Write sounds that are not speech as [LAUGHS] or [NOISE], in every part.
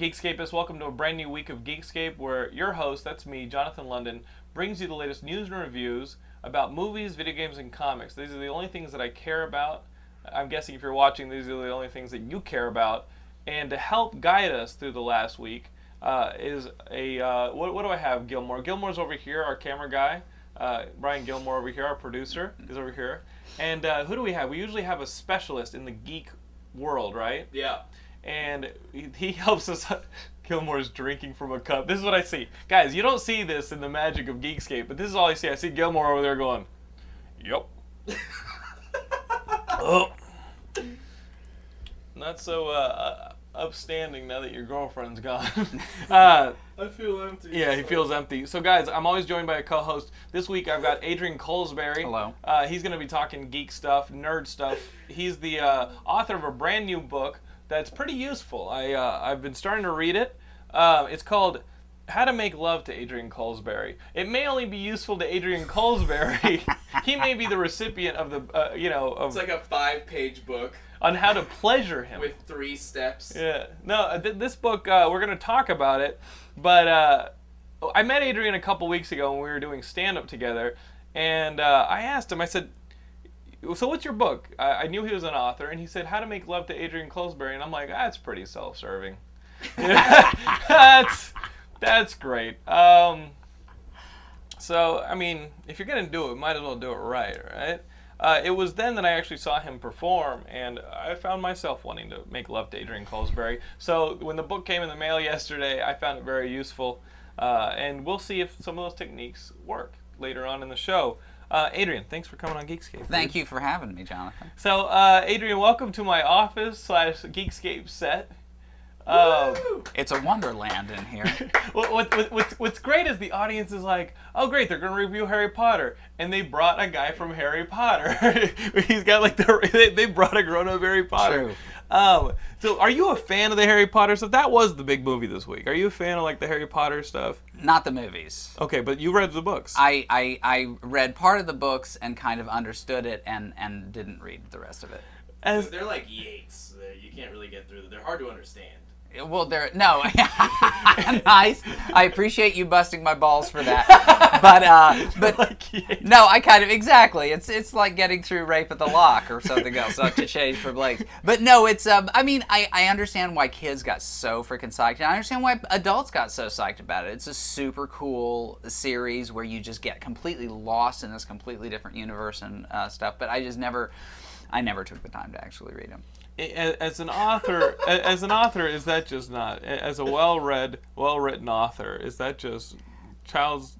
Geekscapists? Welcome to a brand new week of Geekscape, where your host, that's me, Jonathan London, brings you the latest news and reviews about movies, video games, and comics. These are the only things that I care about. I'm guessing if you're watching, these are the only things that you care about. And to help guide us through the last week uh, is a uh, what, what do I have? Gilmore. Gilmore's over here, our camera guy. Uh, Brian Gilmore over here, our producer, is over here. And uh, who do we have? We usually have a specialist in the geek world, right? Yeah. And he, he [LAUGHS] helps us. [LAUGHS] Gilmore's drinking from a cup. This is what I see, guys. You don't see this in the magic of Geekscape, but this is all I see. I see Gilmore over there going, "Yep." [LAUGHS] oh, not so uh, upstanding now that your girlfriend's gone. uh, I feel empty. yeah, he feels empty. So, guys, I'm always joined by a co-host. This week, I've got Adrian Colesberry. Hello. Uh, he's going to be talking geek stuff, nerd stuff. He's the uh, author of a brand new book that's pretty useful. I uh, I've been starting to read it. Uh, it's called How to Make Love to Adrian Colesberry. It may only be useful to Adrian Colesberry. [LAUGHS] he may be the recipient of the uh, you know of It's like a five-page book on how to pleasure him. with three steps. Yeah. No, uh, th- this book, uh, we're going to talk about it, but uh, I met Adrian a couple weeks ago when we were doing stand up together, and uh, I asked him, I said, so what's your book? I-, I knew he was an author, and he said, How to Make Love to Adrian Colesberry, and I'm like, that's pretty self serving. [LAUGHS] [LAUGHS] that's, that's great. Um, so, I mean, if you're going to do it, might as well do it right, right? Uh, it was then that I actually saw him perform, and I found myself wanting to make love to Adrian Colesberry. So when the book came in the mail yesterday, I found it very useful, uh, and we'll see if some of those techniques work later on in the show. Uh, Adrian, thanks for coming on Geekscape. Thank you for having me, Jonathan. So, uh, Adrian, welcome to my office slash Geekscape set. Woo! It's a wonderland in here. [LAUGHS] what, what, what, what's, what's great is the audience is like, oh great, they're gonna review Harry Potter, and they brought a guy from Harry Potter. [LAUGHS] He's got like the [LAUGHS] they, they brought a grown-up Harry Potter. True. Um, so are you a fan of the Harry Potter stuff? That was the big movie this week. Are you a fan of like the Harry Potter stuff? Not the movies. Okay, but you read the books. I, I, I read part of the books and kind of understood it and, and didn't read the rest of it. As They're like Yates. You can't really get through them. They're hard to understand. Well, there, no, [LAUGHS] nice. I appreciate you busting my balls for that. [LAUGHS] But, uh, but like. No, I kind of exactly. It's it's like getting through Rape at the Lock or something else. Not to change for Blake, but no, it's um. I mean, I I understand why kids got so freaking psyched, and I understand why adults got so psyched about it. It's a super cool series where you just get completely lost in this completely different universe and uh, stuff. But I just never, I never took the time to actually read them. As an author as an author is that just not as a well-read well-written author is that just child's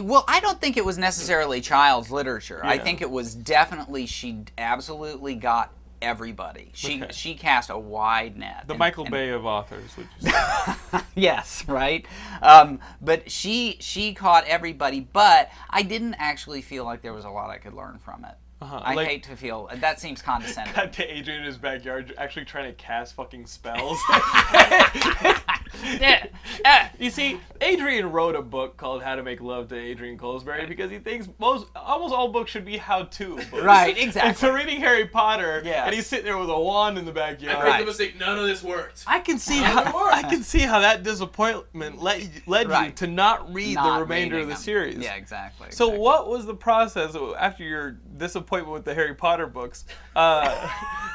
Well, I don't think it was necessarily child's literature. I think it was definitely she absolutely got everybody. She Okay. she cast a wide net. the And- michael and- bay of authors would you say [LAUGHS] yes, right. Um, but she she caught everybody. But I didn't actually feel like there was a lot I could learn from it. Uh-huh, I like- hate to feel that seems condescending. [LAUGHS] cut to Adrian in his backyard actually trying to cast fucking spells. [LAUGHS] [LAUGHS] [LAUGHS] Yeah, you see, Adrian wrote a book called How to Make Love to Adrian Colesberry because he thinks most almost all books should be how-to books. [LAUGHS] Right, exactly. And so reading Harry Potter, Yes. and he's sitting there with a wand in the backyard. I made Right. the mistake. None of this worked. I can see None how. I can see how that disappointment led you, led you to not read the remainder of the them. series. Yeah, exactly. So exactly. what was the process after your disappointment with the Harry Potter books? Uh,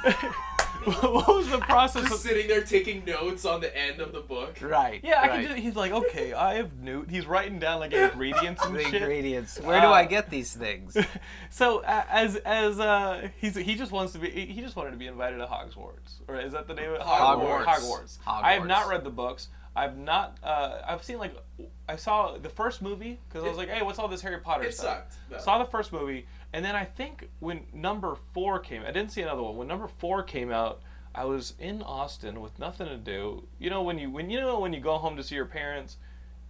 [LAUGHS] [LAUGHS] what was the process? Just Of, sitting there taking notes on the end of the book. Right. yeah, I right. can. Just, he's like, okay, I have newt. He's writing down like ingredients and the [LAUGHS] shit. ingredients. Where do Uh, I get these things? [LAUGHS] So uh, as as uh, he's he just wants to be he just wanted to be invited to Hogwarts or is that the name of it? Hogwarts. Hogwarts. I have not read the books. I've not. Uh, I've seen like I saw the first movie because I was like, hey, what's all this Harry Potter It stuff? sucked. though. Saw the first movie, and then I think when number four came, I didn't see another one. When number four came out, I was in Austin with nothing to do. You know when you when you know when you go home to see your parents,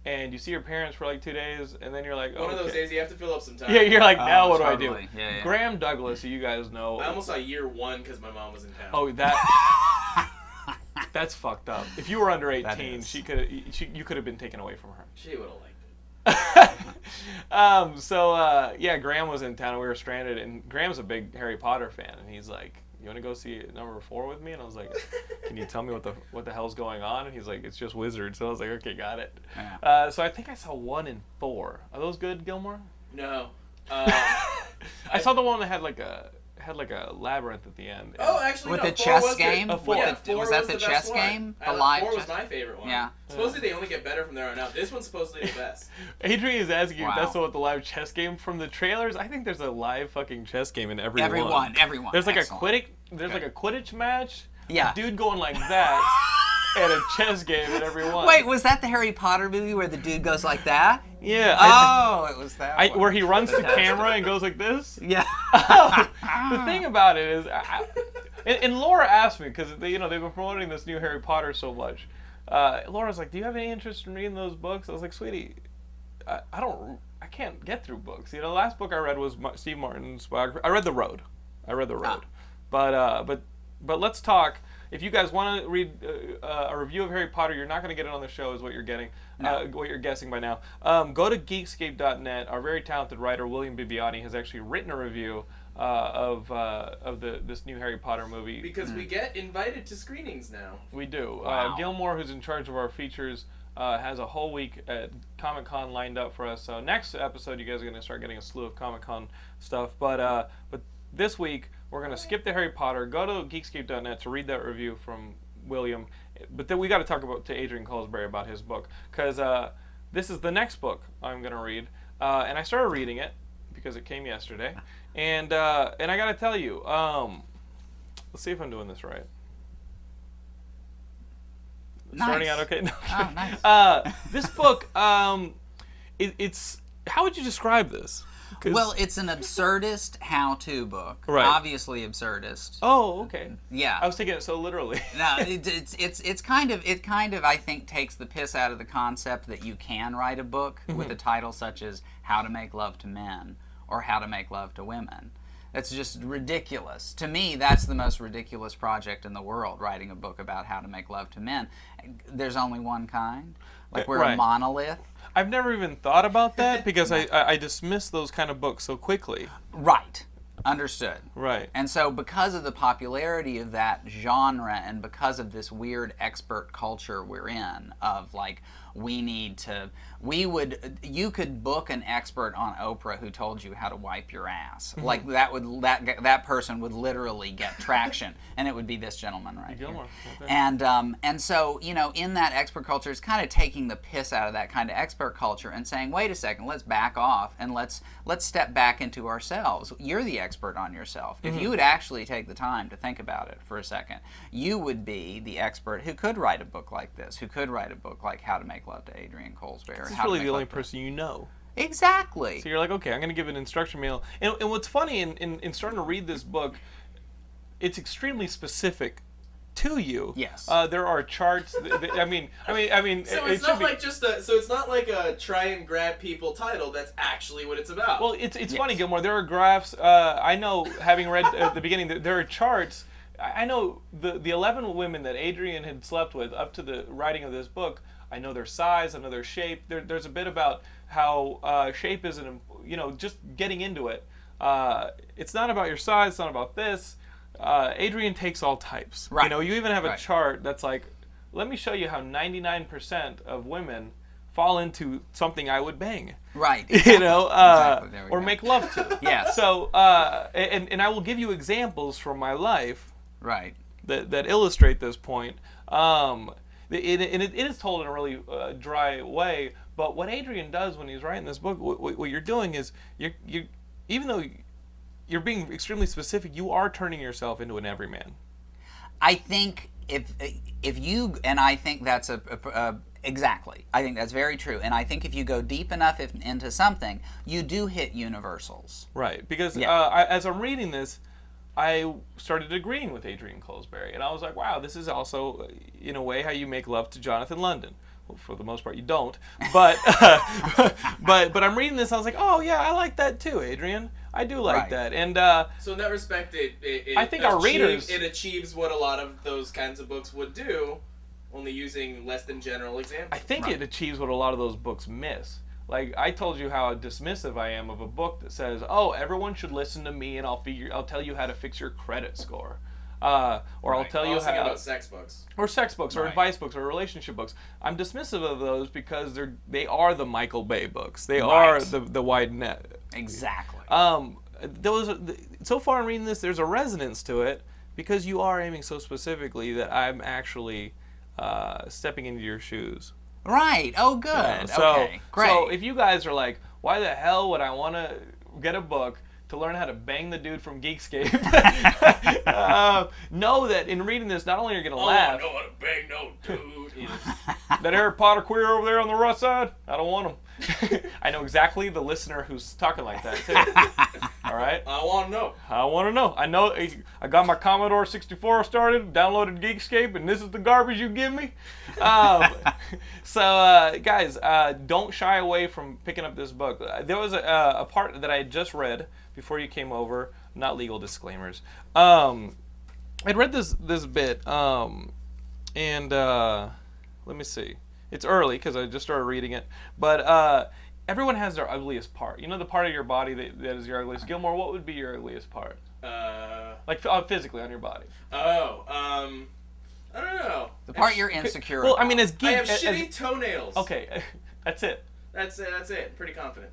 and you see your parents for like two days, and then you're like, One of those okay. days you have to fill up some time. Yeah, you're like, uh, now Oh, what do I totally. do? Yeah, yeah. Graham Douglas, who you guys know. I almost saw year one because my mom was in town. Oh, that. [LAUGHS] that's fucked up. If you were under 18, she could she, you could have been taken away from her. she would have liked it. [LAUGHS] um, so uh, yeah, Graham was in town and we were stranded, and Graham's a big Harry Potter fan, and he's like, "You want to go see number four with me?" And I was like, [LAUGHS] "Can you tell me what the what the hell's going on?" And he's like, "It's just wizards." So I was like, "Okay, got it." Yeah. Uh, so I think I saw one and four. Are those good, Gilmore? No. [LAUGHS] Um, I saw the one that had like a had like a labyrinth at the end. oh, actually, With no, the four chess was the- game? Oh, four. Yeah, With the- four was that was the best chess one. game? I The live Four was my favorite one. Yeah. Supposedly they only get better from there on out. This one's supposedly the best. [LAUGHS] Adrian is asking Wow. if that's what the live chess game from the trailers. I think there's a live fucking chess game in every Everyone, one. everyone. There's like Excellent. a Quidditch. There's Okay. like a Quidditch match. Yeah. A dude going like that, [LAUGHS] and a chess game in every one. Wait, was that the Harry Potter movie where the dude goes like that? Yeah. I, oh, it was that. I, where he runs Fantastic. camera and goes like this. Yeah. [LAUGHS] the thing [LAUGHS] about it is, I, and, and Laura asked me because you know they've been promoting this new Harry Potter so much. Uh, Laura's like, "Do you have any interest in reading those books?" I was like, "Sweetie, I, I don't, I can't get through books. You know, the last book I read was Steve Martin's biography. I read The Road. I read The Road, but uh, but but let's talk. If you guys want to read uh, uh, a review of Harry Potter, you're not going to get it on the show, is what you're getting, uh, what you're guessing by now. Um, go to Geekscape.net. Our very talented writer William Bibbiani has actually written a review uh, of uh, of the this new Harry Potter movie. Because we get invited to screenings now. We do. Wow. Uh, Gilmore, who's in charge of our features, uh, has a whole week at Comic Con lined up for us. So next episode, you guys are going to start getting a slew of Comic Con stuff. But uh, but this week, we're going to skip the Harry Potter. Go to Geekscape.net to read that review from William. But then we got to talk about to Adrian Colesberry about his book because uh, this is the next book I'm going to read, uh, and I started reading it because it came yesterday, and uh, and I got to tell you, um, let's see if I'm doing this right. Starting out okay. [LAUGHS] No, Oh, nice. Uh, this [LAUGHS] book, um, it, it's how would you describe this? Well, it's an absurdist how-to book. Right. Obviously absurdist. oh, okay. Yeah. I was taking it so literally. [LAUGHS] no, it, it's it's it's kind of it kind of I think takes the piss out of the concept that you can write a book Mm-hmm. with a title such as How to Make Love to Men or How to Make Love to Women. That's just ridiculous. To me, that's the most ridiculous project in the world, writing a book about how to make love to men. There's only one kind. Like we're Right. a monolith. I've never even thought about that [LAUGHS] because I, I, I dismiss those kind of books so quickly. Right. Understood. Right. And so, because of the popularity of that genre and because of this weird expert culture we're in, of like, we need to, we would, you could book an expert on Oprah who told you how to wipe your ass. Like, that would, that, that person would literally get traction, [LAUGHS] and it would be this gentleman right here. Okay. And um, and so you know, in that expert culture, it's kind of taking the piss out of that kind of expert culture and saying, wait a second, let's back off and let's let's step back into ourselves. You're the expert on yourself. If you would actually take the time to think about it for a second, you would be the expert who could write a book like this, who could write a book like How to Make Love to Adrian Colesberry. or This is really the only Love to- person you know. Exactly. So you're like, okay, I'm going to give an instruction manual. And, and what's funny in, in, in starting to read this book, it's extremely specific to you. Yes. Uh, there are charts. that- that- I mean, I mean, I mean, [LAUGHS] So it, it's it not be. like just a. So it's not like a try and grab people title. That's actually what it's about. Well, it's it's Yes. funny, Gilmore. There are graphs. Uh, I know, having read at the beginning, that there are charts. I I know the the eleven women that Adrian had slept with up to the writing of this book. I know their size. I know their shape. There, there's a bit about how uh, shape is an you know just getting into it. Uh, it's not about your size. It's not about this. Uh, Adrian takes all types. Right. You know, you even have a Right. chart that's like, let me show you how 99% of women fall into something I would bang Right. [LAUGHS] you know, uh, Exactly, or go. make love to. [LAUGHS] Yes. So, uh, and and I will give you examples from my life Right. that that illustrate this point. Um, it, it, it is told in a really uh, dry way. But what Adrian does when he's writing this book, what, what what you're doing is you're you, even though you're being extremely specific, you are turning yourself into an everyman. I think if if you and I think that's a, a, a exactly. I think that's very true. And I think if you go deep enough if, into something, you do hit universals. Right, because Yeah. uh, I, as I'm reading this, I started agreeing with Adrian Colesberry, and I was like, "Wow, this is also, uh, in a way, how you make love to Jonathan London." Well, for the most part, you don't, but [LAUGHS] but but I'm reading this, I was like, "Oh yeah, I like that too, Adrian. I do like Right. that." And uh, So in that respect, it, it, it I think our achieves- readers- it achieves what a lot of those kinds of books would do, only using less than general examples. I think it achieves what a lot of those books miss. Like I told you how dismissive I am of a book that says, "Oh, everyone should listen to me, and I'll figure, I'll tell you how to fix your credit score." Uh, or I'll tell I you how, about sex books. or sex books, or advice books, or relationship books. I'm dismissive of those because they're they are the Michael Bay books. They Right. are the the wide net. Exactly. Um, those so far in reading this, there's a resonance to it because you are aiming so specifically that I'm actually uh, stepping into your shoes. Right. Oh, good. So, okay. Great. so if you guys are like, why the hell would I want to get a book to learn how to bang the dude from Geekscape? [LAUGHS] uh, know that in reading this, not only are you going to laugh, Oh, know how to bang no dude. [LAUGHS] That Harry Potter queer over there on the right side, I don't want him. [LAUGHS] I know exactly the listener who's talking like that too. [LAUGHS] All right. I want to know. I want to know. I know. I got my Commodore 64 started, downloaded Geekscape, and this is the garbage you give me. Um, [LAUGHS] so, uh, guys, uh, don't shy away from picking up this book. Uh, There was a, uh, a part that I had just read before you came over. Not legal disclaimers. Um, I'd read this this bit, um, and uh, let me see. It's early because I just started reading it, but. Uh, Everyone has their ugliest part. You know the part of your body that, that is your ugliest. Gilmore, what would be your ugliest part? Uh, Like uh, physically on your body. oh, um, I don't know. the part you're sh- insecure. Well, I mean, as I geek, have as- shitty toenails. okay, [LAUGHS] that's it. That's it. That's it. Pretty confident.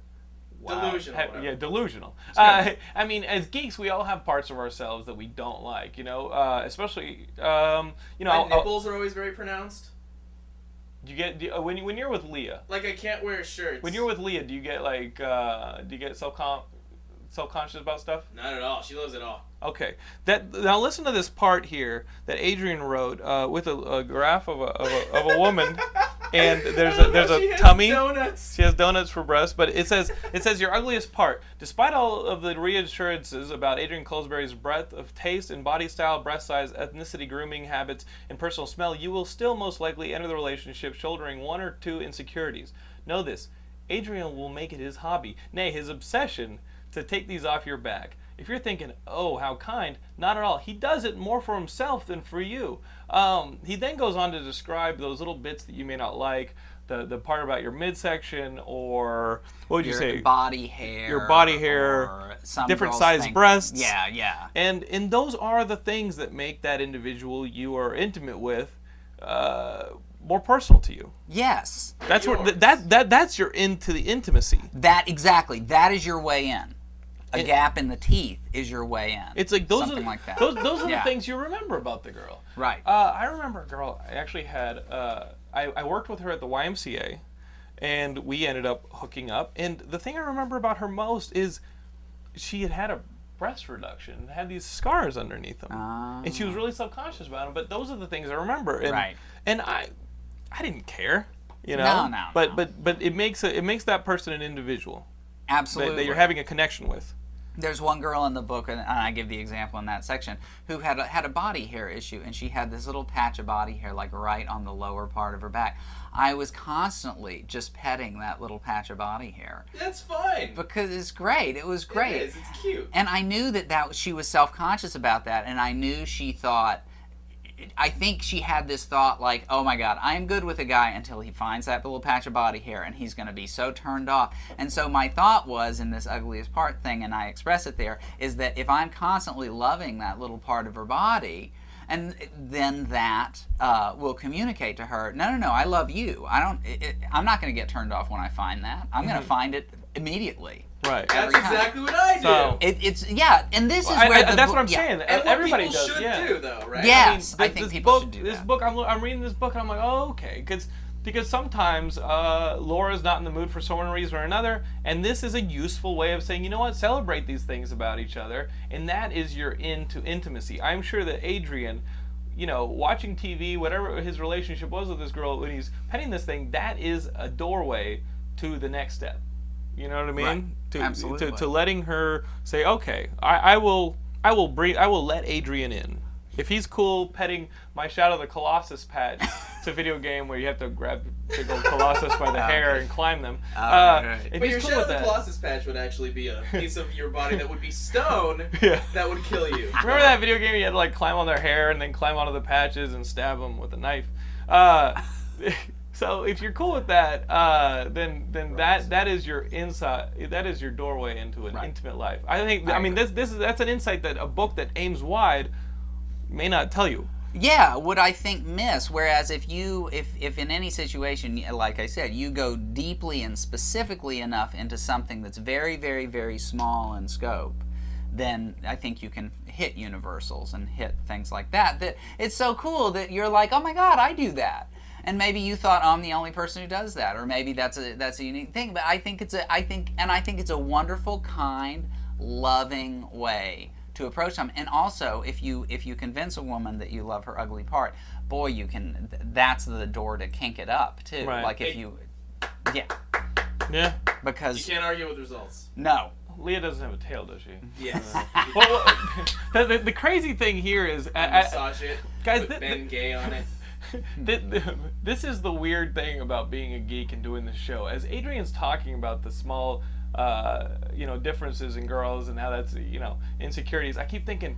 Wow. Delusional. Ha- whatever. yeah, delusional. Uh, I mean, as geeks, we all have parts of ourselves that we don't like. You know, uh, especially um, you know, My I'll- I'll- nipples are always very pronounced. You get do, you- uh, when you, when you're with Leah. Like I can't wear shirts. When you're with Leah, do you get like uh, do you get self self conscious about stuff? Not at all. She loves it all. Okay. That now listen to this part here that Adrian wrote uh, with a, a graph of a, of a, of a woman, and [LAUGHS] there's a there's a has tummy. Donuts. She has donuts for breasts, but it says it says your ugliest part. Despite all of the reassurances about Adrian Colesberry's breadth of taste and body style, breast size, ethnicity, grooming habits, and personal smell, you will still most likely enter the relationship shouldering one or two insecurities. Know this: Adrian will make it his hobby, nay, his obsession, to take these off your back. If you're thinking, oh, how kind, not at all. He does it more for himself than for you. Um, he then goes on to describe those little bits that you may not like, the, the part about your midsection, or what would you your say? body hair. Your body hair, or some different girls size think- breasts. Yeah, yeah. And and those are the things that make that individual you are intimate with uh, more personal to you. Yes. That's where Yours. that that that's your into the intimacy. That exactly. That is your way in. A It- gap in the teeth is your way in. It's like those Something are the, like that. those those are Yeah. the things you remember about the girl. Right. Uh, I remember a girl. I actually had. Uh, I, I worked with her at the YMCA, and we ended up hooking up. And the thing I remember about her most is she had had a breast reduction and had these scars underneath them, and she was really self-conscious about them. But those are the things I remember. And, Right. And I, I didn't care. You know. No, no, But no. but but it makes a, it makes that person an individual that, Absolutely. that you're having a connection with. There's one girl in the book, and I give the example in that section, who had a, had a body hair issue, and she had this little patch of body hair, like right on the lower part of her back. I was constantly just petting that little patch of body hair That's fine. because it's great. It was great. It is. It's cute. and I knew that that she was self conscious about that, and I knew she thought. I think she had this thought like, "Oh my God, I'm good with a guy until he finds that little patch of body hair, and he's going to be so turned off." And so my thought was in this ugliest part thing, and I express it there, is that if I'm constantly loving that little part of her body, and then that uh, will communicate to her, "No, no, no, I love you. I don't. It, it, I'm not going to get turned off when I find that. I'm going to find it immediately." Right. That's time. exactly what I do. So- It, it's yeah, and this is I- where I- the that's book- what I'm yeah. saying. and what Everybody people does. should yeah. do, though, right? Yeah. I, mean, Yes, I think this people book, should do This that. book, I'm, I'm reading this book, and I'm like, oh, okay, because because sometimes uh, Laura's not in the mood for some one reason or another, and this is a useful way of saying, you know what, celebrate these things about each other, and that is your into intimacy. I'm sure that Adrian. You know, watching TV, whatever his relationship was with this girl, when he's petting this thing, that is a doorway to the next step. You know what I mean? Right. To, Absolutely. To, to letting her say, okay, I, I will, I will bring, I will let Adrian in. If he's cool petting my Shadow of the Colossus patch, [LAUGHS] it's a video game where you have to grab big old Colossus by the hair [LAUGHS] and climb them. Oh, uh, right. If But he's your cool Shadow of the that, Colossus patch would actually be a [LAUGHS] piece of your body that would be stone Yeah. that would kill you. Remember that video game? You had to like climb on their hair and then climb onto the patches and stab them with a knife. Uh, so if you're cool with that, uh, then then that that is your insight. That is your doorway into an Right. intimate life. I think. I, I mean, this this is that's an insight that a book that aims wide may not tell you. yeah would i think miss whereas if you if if in any situation like i said you go deeply and specifically enough into something that's very very very small in scope then i think you can hit universals and hit things like that that it's so cool that you're like oh my god i do that and maybe you thought oh, i'm the only person who does that or maybe that's a that's a unique thing but i think it's a i think and i think it's a wonderful kind loving way to approach them and also if you if you convince a woman that you love her ugly part boy you can that's the door to kink it up too Right. like if It- you yeah Yeah. Because you can't argue with results. no Leah doesn't have a tail, does she? [LAUGHS] Yes. Uh, well, well, [LAUGHS] the, the, the crazy thing here is, I- I- uh, uh, Massage it. guys, Put th- Ben Gay on it. [LAUGHS] Th- th- this is the weird thing about being a geek and doing this show. As Adrian's talking about the small, uh, you know, differences in girls and how that's, you know, insecurities, I keep thinking,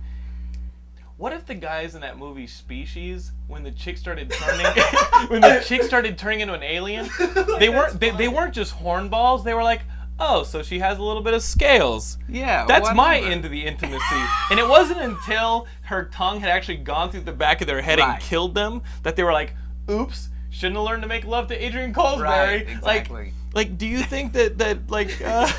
what if the guys in that movie Species, when the chick started turning, [LAUGHS] when the chick started turning into an alien, [LAUGHS] they weren't they, they weren't just hornballs. They were like, oh, so she has a little bit of scales. yeah That's my end of the intimacy. and it wasn't until her tongue had actually gone through the back of their head Right. and killed them that they were like, oops, shouldn't have learned to make love to Adrian Colesberry. right Like, exactly like, do you think that, that like, uh,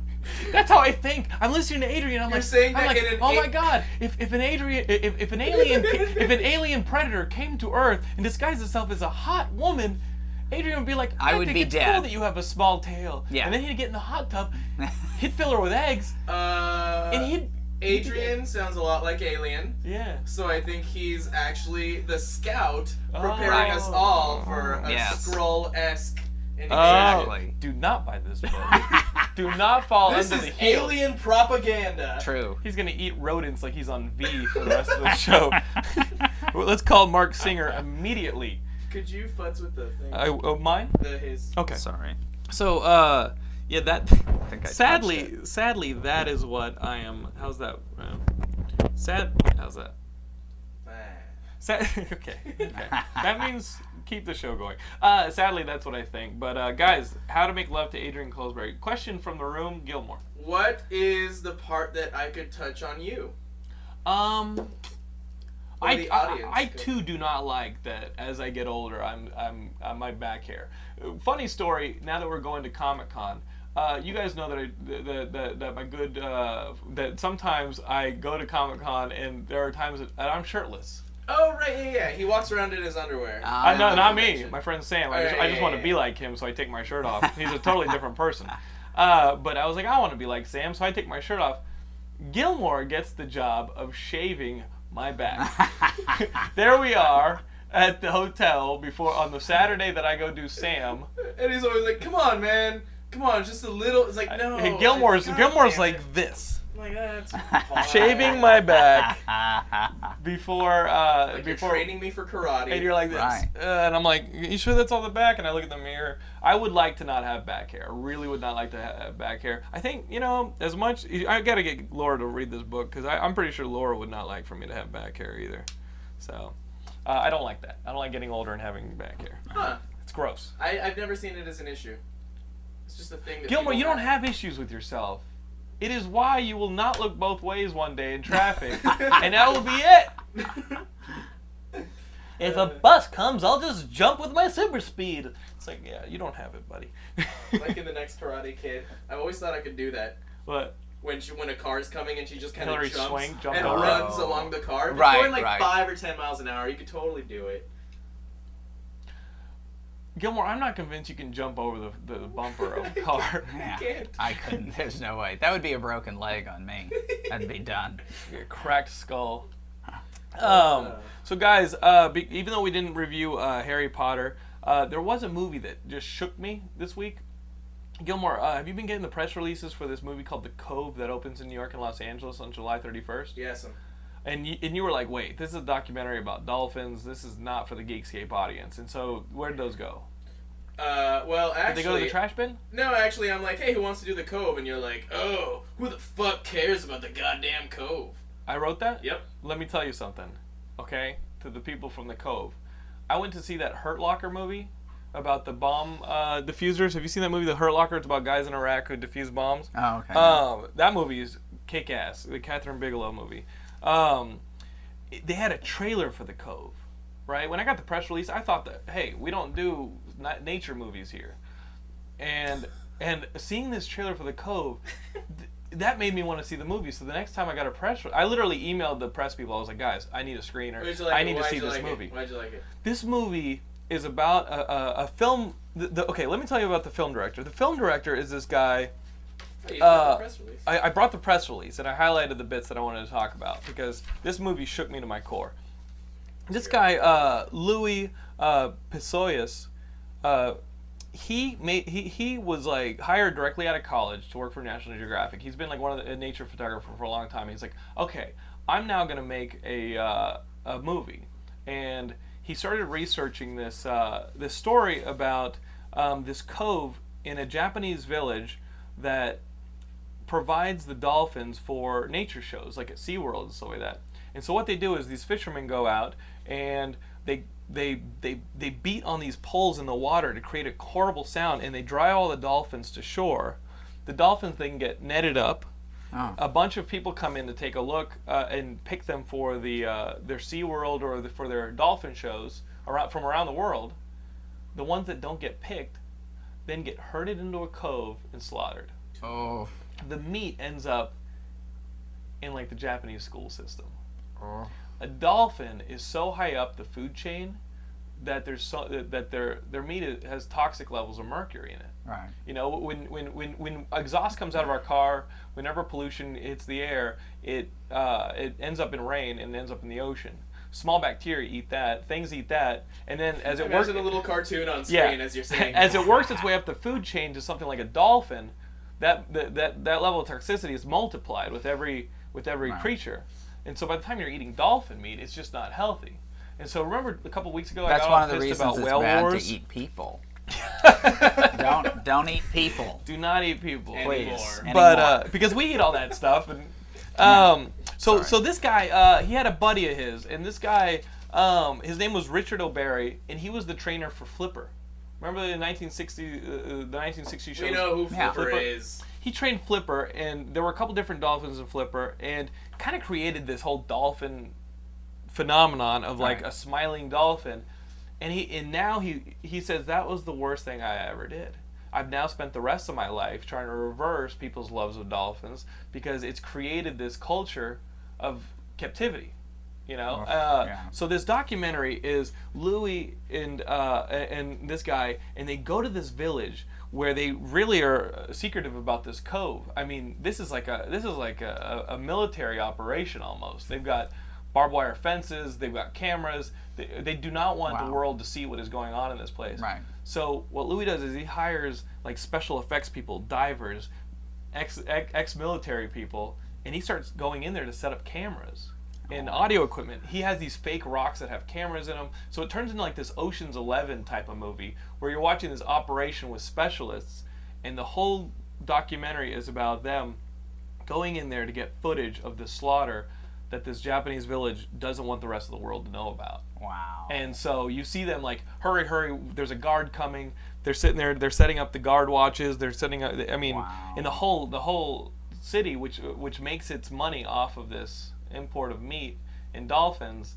[LAUGHS] that's how I think. I'm listening to Adrian. I'm You're like, saying I'm like, oh my god! If, if an Adrian, if, if an alien, if an [LAUGHS] alien predator came to Earth and disguised itself as a hot woman, Adrian would be like, I would think be it's dead." cool that you have a small tail. Yeah. And then he'd get in the hot tub, [LAUGHS] he'd fill her with eggs, Uh, and he'd Adrian sounds a lot like Alien. Yeah. So I think he's actually the scout preparing us Oh. all for a Yes. scroll-esque Oh, Exactly. do not buy this book. [LAUGHS] do not fall This under is the heel. alien propaganda. true He's gonna eat rodents like he's on V for the rest of the show. [LAUGHS] Well, Let's call Marc Singer immediately. Could you futz with the thing? I, oh, mine? the his. Okay. sorry So, uh, yeah, that. [LAUGHS] think I sadly, it. sadly, that is what I am. How's that? Um, sad. How's that? Sad, [LAUGHS] okay, [LAUGHS] okay. that means keep the show going. Uh, sadly, that's what I think. But uh, guys, how to make love to Adrian Colesberry? Question from the room, Gilmore. What is the part that I could touch on you? Um, Or I, the I, audience I could- too do not like that. As I get older, I'm I'm, I'm my back hair. Uh, Funny story. Now that we're going to Comic Con. Uh, you guys know that I, that, that, that my good uh, that sometimes I go to Comic Con and there are times that I'm shirtless. Oh right, yeah, yeah. He walks around in his underwear. Ah, I know, yeah. not me. convention. My friend Sam. I just, yeah, I just yeah, want to be like him, so I take my shirt off. He's a [LAUGHS] totally different person. Uh, but I was like, I want to be like Sam, so I take my shirt off. Gilmore gets the job of shaving my back. [LAUGHS] there we are at the hotel before on the Saturday that I go do Sam. And he's always like, "Come on, man, come on, just a little." It's like, no. Hey, Gilmore's God Gilmore's like this, like that's [LAUGHS] shaving my back [LAUGHS] before uh, Like you're before training me for karate. and you're like this, Right. uh, and I'm like, you sure that's all the back? And I look at the mirror. I would like to not have back hair. I really would not like to have back hair. I think you know as much. I gotta get Laura to read this book because I'm pretty sure Laura would not like for me to have back hair either. So uh, I don't like that. I don't like getting older and having back hair. Huh. It's gross. I, I've never seen it as an issue. It's just a thing that. Gilmore, you don't have issues with yourself. It is why you will not look both ways one day in traffic, [LAUGHS] and that will be it. [LAUGHS] If a bus comes, I'll just jump with my super speed. It's like, yeah, you don't have it, buddy. like in [LAUGHS] the next Karate Kid, I always thought I could do that. What? When she, when a car's coming and she just kind of jumps Swank jumped and over. runs Oh. along the car. If Right, it's going like right. five or ten miles an hour, you could totally do it. Gilmore, I'm not convinced you can jump over the, the bumper of a [LAUGHS] car. Yeah, [LAUGHS] can't. I couldn't. There's no way. That would be a broken leg on me. That'd be done. [LAUGHS] Your cracked skull. Um, so, guys, uh, be, even though we didn't review uh, Harry Potter, uh, there was a movie that just shook me this week. Gilmore, uh, have you been getting the press releases for this movie called The Cove that opens in New York and Los Angeles on July 31st? Yes. um, And you, and you were like, wait, this is a documentary about dolphins. This is not for the Geekscape audience. And so, where did those go? Uh, well, Did actually, they go to the trash bin? no, actually, I'm like, hey, who wants to do the cove? And you're like, oh, who the fuck cares about the goddamn cove? I wrote that? Yep. Let me tell you something, okay? To the people from the Cove. I went to see that Hurt Locker movie about the bomb uh, diffusers. Have you seen that movie, The Hurt Locker? It's about guys in Iraq who defuse bombs. Oh, okay. Um, that movie is kick ass. The Kathryn Bigelow movie. Um, they had a trailer for the Cove, right? When I got the press release, I thought that hey, we don't do na- nature movies here, and and seeing this trailer for the Cove. [LAUGHS] th- that made me want to see the movie. So the next time I got a press, I literally emailed the press people. I was like, "Guys, I need a screener. Like I need to see this like it? movie." Why'd you like it? This movie is about a, a, a film. The, the, okay, let me tell you about the film director. The film director is this guy. You got the Uh. I, I brought the press release and I highlighted the bits that I wanted to talk about because this movie shook me to my core. This guy, uh, Louis uh, Psihoyos, uh, he made he, he was like hired directly out of college to work for National Geographic. He's been like one of the a nature photographer for a long time. He's like, okay, I'm now gonna make a uh, a movie, and he started researching this uh, this story about um, this cove in a Japanese village that provides the dolphins for nature shows, like at SeaWorld and stuff like that. And so what they do is these fishermen go out and they they they they beat on these poles in the water to create a horrible sound, and they dry all the dolphins to shore. The dolphins then get netted up. Oh. A bunch of people come in to take a look uh, and pick them for the uh, their SeaWorld or the, for their dolphin shows around from around the world. The ones that don't get picked then get herded into a cove and slaughtered Oh. the meat ends up in like the Japanese school system. Oh. A dolphin is so high up the food chain that there's so that their their meat has toxic levels of mercury in it. Right. You know, when when when when exhaust comes out of our car, whenever pollution hits the air, it uh, it ends up in rain and ends up in the ocean. Small bacteria eat that, things eat that, and then as it works, Imagine a little cartoon on screen yeah. as you're saying. [LAUGHS] as it works its way up the food chain to something like a dolphin, that that that, that level of toxicity is multiplied with every with every Right. creature, and so by the time you're eating dolphin meat, it's just not healthy. And so remember a couple weeks ago, That's I got one all of the pissed reasons about it's whale bad wars. to eat people. [LAUGHS] don't don't eat people. Do not eat people. Please. Anymore. but uh, because we eat all that stuff and [LAUGHS] um, so Sorry. so this guy uh, he had a buddy of his and this guy um, his name was Richard O'Barry and he was the trainer for Flipper. Remember the 1960 uh, uh, the 1960 show? we know who Yeah. Flipper Flipper. is. He trained Flipper and there were a couple different dolphins in Flipper and kind of created this whole dolphin phenomenon of like Right. a smiling dolphin and he and now he he says that was the worst thing I ever did. I've now spent the rest of my life trying to reverse people's loves of dolphins because it's created this culture of captivity. You know, uh, yeah. so this documentary is Louis and uh, and this guy, and they go to this village where they really are uh, secretive about this cove. I mean, this is like a this is like a, a military operation almost. They've got barbed wire fences, they've got cameras. They, they do not want the world to see what is going on in this place. Right. So what Louis does is he hires like special effects people, divers, ex ex, ex-military people, and he starts going in there to set up cameras and audio equipment. He has these fake rocks that have cameras in them. So it turns into like this Ocean's 11 type of movie where you're watching this operation with specialists and the whole documentary is about them going in there to get footage of the slaughter that this Japanese village doesn't want the rest of the world to know about. Wow. And so you see them like, hurry, hurry! There's a guard coming. They're sitting there. They're setting up the guard watches. They're setting up. I mean, Wow. in the whole the whole city, which which makes its money off of this import of meat and dolphins,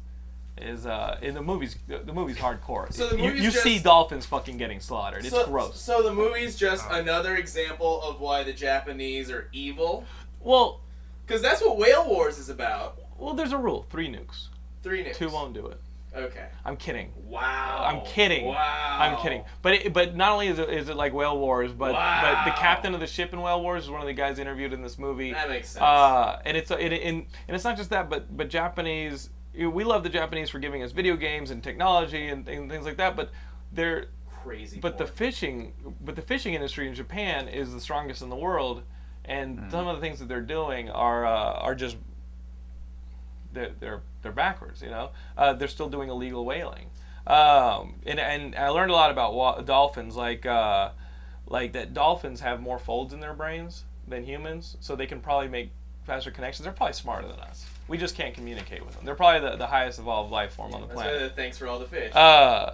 is uh in the movies. The movie's hardcore. So the you movie's you see just- dolphins fucking getting slaughtered. It's so, gross. So the movie's just another example of why the Japanese are evil. well, Because that's what Whale Wars is about. well, there's a rule: three nukes. Three nukes. Two won't do it. Okay. I'm kidding. Wow. I'm kidding. Wow. I'm kidding. But it, but not only is it, is it like Whale Wars, but but the captain of the ship in Whale Wars is one of the guys interviewed in this movie. That makes sense. Uh, and it's it, and, and it's not just that, but but Japanese. We love the Japanese for giving us video games and technology and, and things like that, but they're Crazy. but the fishing but the fishing industry in Japan is the strongest in the world, and some of the things that they're doing are uh, are just they're they're, they're backwards. You know, uh, they're still doing illegal whaling. Um, and and I learned a lot about wa- dolphins, like uh, like that dolphins have more folds in their brains than humans, so they can probably make faster connections. They're probably smarter than us. We just can't communicate with them. They're probably the, the highest evolved life form on the planet. the thanks for all the fish. Uh,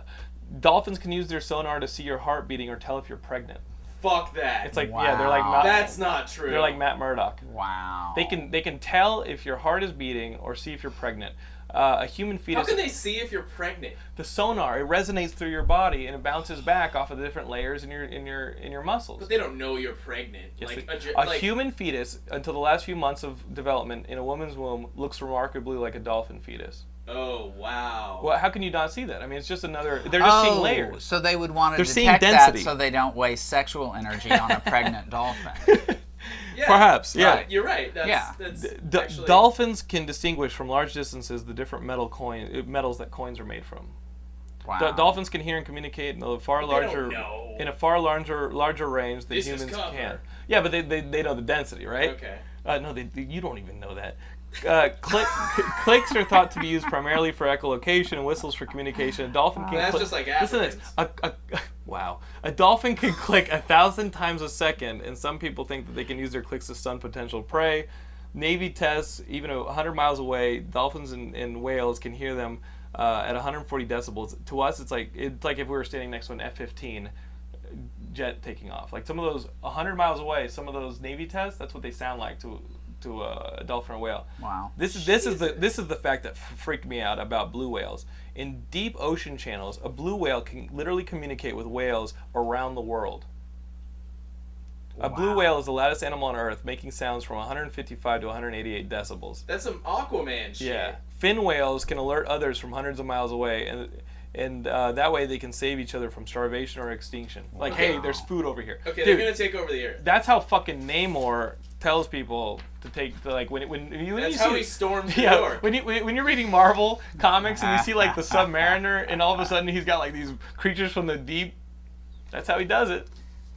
dolphins can use their sonar to see your heart beating or tell if you're pregnant. Fuck that. It's like yeah, they're like Wow. Matt, That's not true. they're like Matt Murdock. Wow. They can they can tell if your heart is beating or see if you're pregnant. Uh, a human fetus. How can they see if you're pregnant? the sonar, it resonates through your body and it bounces back off of the different layers in your in your in your muscles. But they don't know you're pregnant. Yes, like they- a, a like, human fetus, until the last few months of development in a woman's womb, looks remarkably like a dolphin fetus. Oh wow. Well, how can you not see that? I mean, it's just another. They're just seeing Oh, layers. So they would want to They're seeing detect density. that so they don't waste sexual energy on a [LAUGHS] pregnant dolphin. Yeah. Perhaps, yeah. Right, You're right. That's, Yeah. That's D- actually, dolphins can distinguish from large distances the different metal coin uh, metals that coins are made from. Wow. Do- dolphins can hear and communicate in a far But they don't larger know. in a far larger larger range than This humans can. Yeah, but they, they, they know the density, right? Okay. Uh, no, they, they- you don't even know that. Uh, click, clicks are thought to be used primarily for echolocation and whistles for communication. A dolphin can That's click- just like Listen to this. A, a, wow. A dolphin can click a thousand times a second, and some people think that they can use their clicks to stun potential prey. Navy tests, even 100 miles away, dolphins and, and whales can hear them uh, at 140 decibels. To us, it's like it's like if we were standing next to an F-15 jet taking off. Like some of those 100 miles away, some of those Navy tests, that's what they sound like to to a dolphin or whale. Wow. This is this is the this is the fact that freaked me out about blue whales. In deep ocean channels, a blue whale can literally communicate with whales around the world. A blue whale is the loudest animal on Earth, making sounds from 155 to 188 decibels. That's some Aquaman shit. Yeah, fin whales can alert others from hundreds of miles away, and and uh, that way they can save each other from starvation or extinction. Like, hey, there's food over here. Okay, Dude, they're gonna take over the earth. that's how fucking Namor tells people to take to like when when you when That's you how see, he storms New [LAUGHS] yeah York. when you when when you're reading Marvel comics and you see like the [LAUGHS] Submariner and all of a sudden he's got like these creatures from the deep. That's how he does it.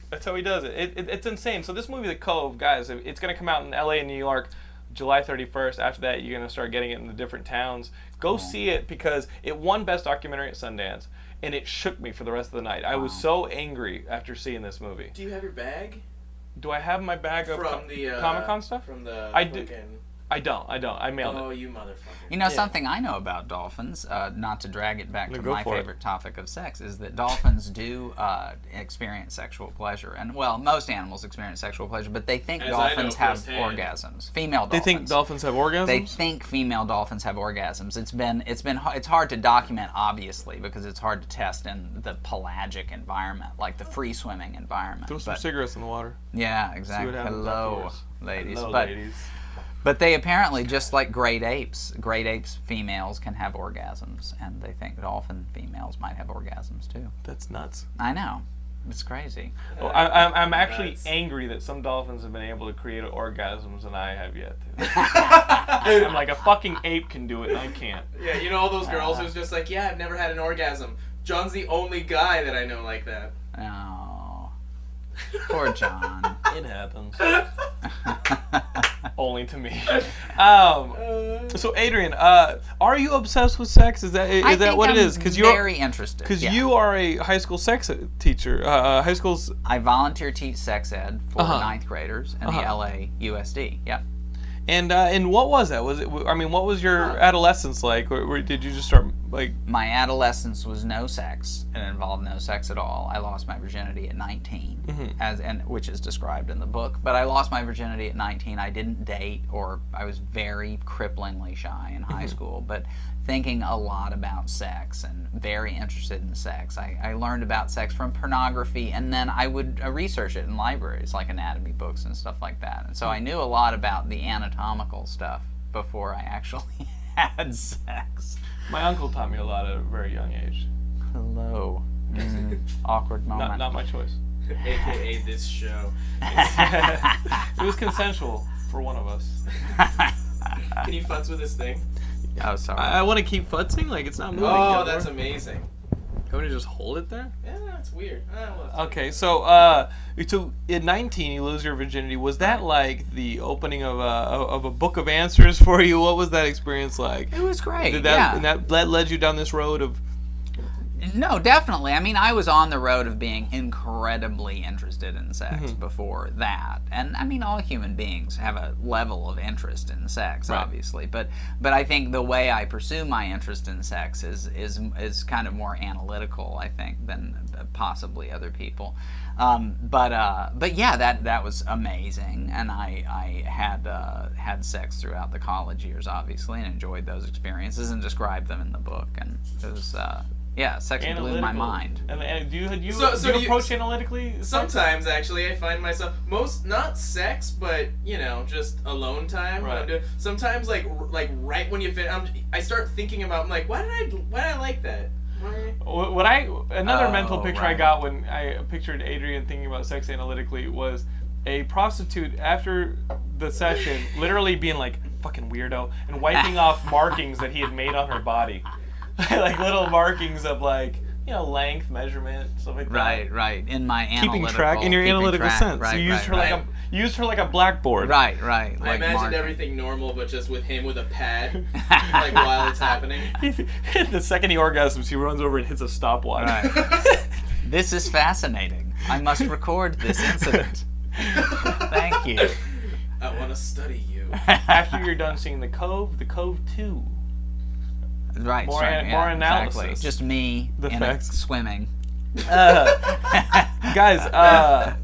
That's how he does it. It, it. It's insane. So this movie, The Cove, guys, it- it's gonna come out in L.A. and New York, July 31st. After that, you're gonna start getting it in the different towns. Go see it because it won Best Documentary at Sundance, and it shook me for the rest of the night. I was so angry after seeing this movie. Do you have your bag Do I have my bag of from the uh, Comic Con stuff? From the I do- fucking- I don't. I don't. I mailed Oh, it. you motherfucker. You know Yeah. something I know about dolphins, uh, not to drag it back No, to my for it. favorite topic of sex, is that dolphins do uh, experience sexual pleasure, and well, most animals experience sexual pleasure, but they think As dolphins have firsthand. orgasms. Female dolphins. They think dolphins have orgasms. They think female dolphins have orgasms. It's been it's been it's hard to document obviously because it's hard to test in the pelagic environment like the free swimming environment. Throw some But- cigarettes in the water. yeah, exactly. Hello, ladies. Hello, but ladies. But they apparently just like great apes, great apes females can have orgasms, and they think dolphin females might have orgasms too. That's nuts. I know, it's crazy. Well, I, I'm, I'm actually Nuts. angry that some dolphins have been able to create orgasms and I have yet to. [LAUGHS] I'm like a fucking ape can do it and I can't. Yeah, you know all those girls Uh. who's just like, yeah, I've never had an orgasm. John's the only guy that I know like that. Oh, poor John. [LAUGHS] It happens. [LAUGHS] Only to me. Um, so Adrian, uh, are you obsessed with sex? Is that is I that what I'm it is? Because you're very interested. because yeah. you are a high school sex teacher. Uh, high school's I volunteer teach sex ed for Uh-huh. ninth graders in Uh-huh. the LA USD. Yeah. and uh, and what was that? Was it? I mean, what was your adolescence like? Or, or did you just start like? My adolescence was no sex. and involved no sex at all. I lost my virginity at 19, Mhm. as and which is described in the book. But I lost my virginity at 19. I didn't date, or I was very cripplingly shy in high school. But thinking a lot about sex and very interested in sex. I, I learned about sex from pornography, and then I would uh, research it in libraries, like anatomy books and stuff like that. And so I knew a lot about the anatomical stuff before I actually [LAUGHS] had sex. My uncle taught me a lot at a very young age. Hello. [LAUGHS] Mm, awkward moment. Not not my choice. [LAUGHS] AKA this show. [LAUGHS] it was consensual for one of us. Can you futz with this thing? oh, sorry. I, I want to keep futzing. Like it's not moving. Oh, yet, that's amazing. Can we just hold it there? Yeah, that's weird. It's Okay, so uh, so at 19 you lose your virginity. Was that like the opening of a of a book of answers [LAUGHS] for you? What was that experience like? it was great. Did that yeah. and that that led you down this road of No, definitely. I mean, I was on the road of being incredibly interested in sex Mm-hmm. before that, and I mean, all human beings have a level of interest in sex, Right. obviously. But but I think the way I pursue my interest in sex is is is kind of more analytical, I think, than possibly other people. Um, but uh, but yeah, that that was amazing, and I I had uh, had sex throughout the college years, obviously, and enjoyed those experiences and described them in the book, and it was uh, yeah, sex blew my mind. And, and do you, do you, So- do you do you- approach analytically? Sometimes, actually, I find myself most not sex, but you know, just alone time. Right. doing, sometimes, like like right when you fin, I'm, I start thinking about. I'm like, why did I why did I like that? Why? What I another Oh, mental picture I got when I pictured Adrian thinking about sex analytically was a prostitute after the session literally being like fucking weirdo and wiping [LAUGHS] off markings that he had made on her body, [LAUGHS] like little markings of like you know length, measurement, stuff like that. Right, right. In my analytical. Keeping track in your analytical track. sense. Right, you used right, her like a you used her like a blackboard. Right, right. I imagined marking. everything normal, but just with him with a pad, [LAUGHS] like while it's happening. [LAUGHS] the second he orgasms, he runs over and hits a stopwatch. Right. This is fascinating. I must record this incident. Thank you. I want to study you. After you're done seeing the Cove, the Cove Two. Right, More sorry, an- yeah, more exactly. Just me The in facts. a, swimming. [LAUGHS] Uh, guys, uh,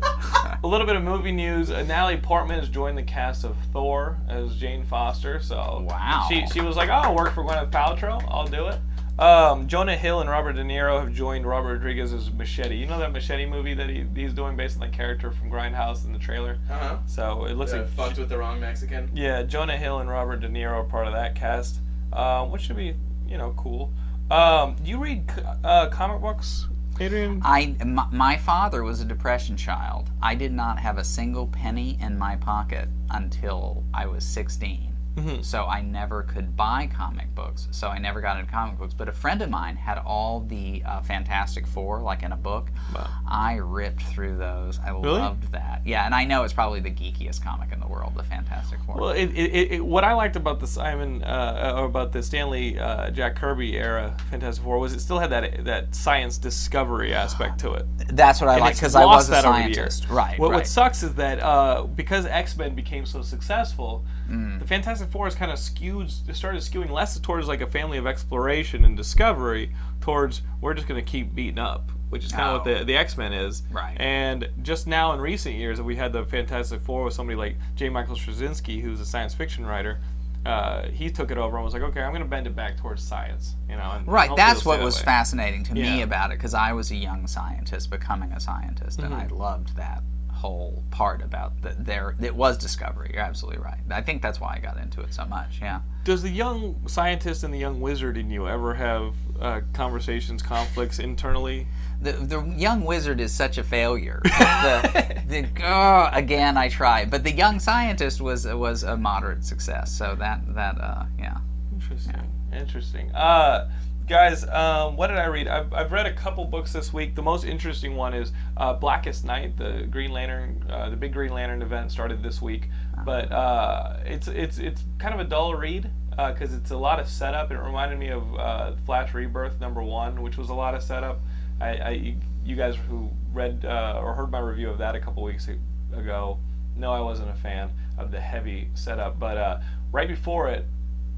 a little bit of movie news. Uh, Natalie Portman has joined the cast of Thor as Jane Foster. So Wow. she she was like, "Oh, I'll work for Gwyneth Paltrow. I'll do it." Um, Jonah Hill and Robert De Niro have joined Robert Rodriguez as Machete. You know that Machete movie that he, he's doing based on the character from Grindhouse in the trailer. Uh huh. So it looks Uh, like fucked with the wrong Mexican. yeah, Jonah Hill and Robert De Niro are part of that cast, um, which should be you know cool. Um, do you read uh, comic books, Adrian? I my, my father was a depression child. I did not have a single penny in my pocket until I was 16. Mhm. So I never could buy comic books. So I never got into comic books. But a friend of mine had all the uh, Fantastic Four, like in a book. Wow. I ripped through those. I Really? loved that. Yeah, and I know it's probably the geekiest comic in the world, the Fantastic Four. Well, it, it, it, what I liked about the Simon uh, about the Stan Lee uh, Jack Kirby era Fantastic Four was it still had that that science discovery [SIGHS] aspect to it. That's what I And like because I was a that over the years. scientist. Right. What, right. what sucks is that uh, because X Men became so successful, Mm. the Fantastic Four is kind of skewed, started skewing less towards like a family of exploration and discovery, towards we're just going to keep beating up, which is kind of Oh. what the the X Men is. Right. And just now in recent years, we had the Fantastic Four with somebody like J. Michael Straczynski, who's a science fiction writer. Uh, he took it over and was like, okay, I'm going to bend it back towards science, you know. And Right, that's what that was way. fascinating to me about it because I was a young scientist becoming a scientist, and I Mm-hmm. loved that whole part about the, there. It was discovery. You're absolutely right. I think that's why I got into it so much. Yeah. Does the young scientist and the young wizard in you ever have uh, conversations, conflicts internally? The, the young wizard is such a failure. [LAUGHS] the, the, oh, again, I try but the young scientist was was a moderate success. So that that uh, yeah. Interesting. Interesting. Uh, guys, um, what did I read? I've, I've read a couple books this week. The most interesting one is uh, Blackest Night. The Green Lantern, uh, the big Green Lantern event started this week, but uh, it's it's it's kind of a dull read because it's a lot of setup. It reminded me of uh, Flash Rebirth number one, which was a lot of setup. I, I you, you guys who read uh, or heard my review of that a couple weeks ago know I wasn't a fan of the heavy setup, but uh, right before it,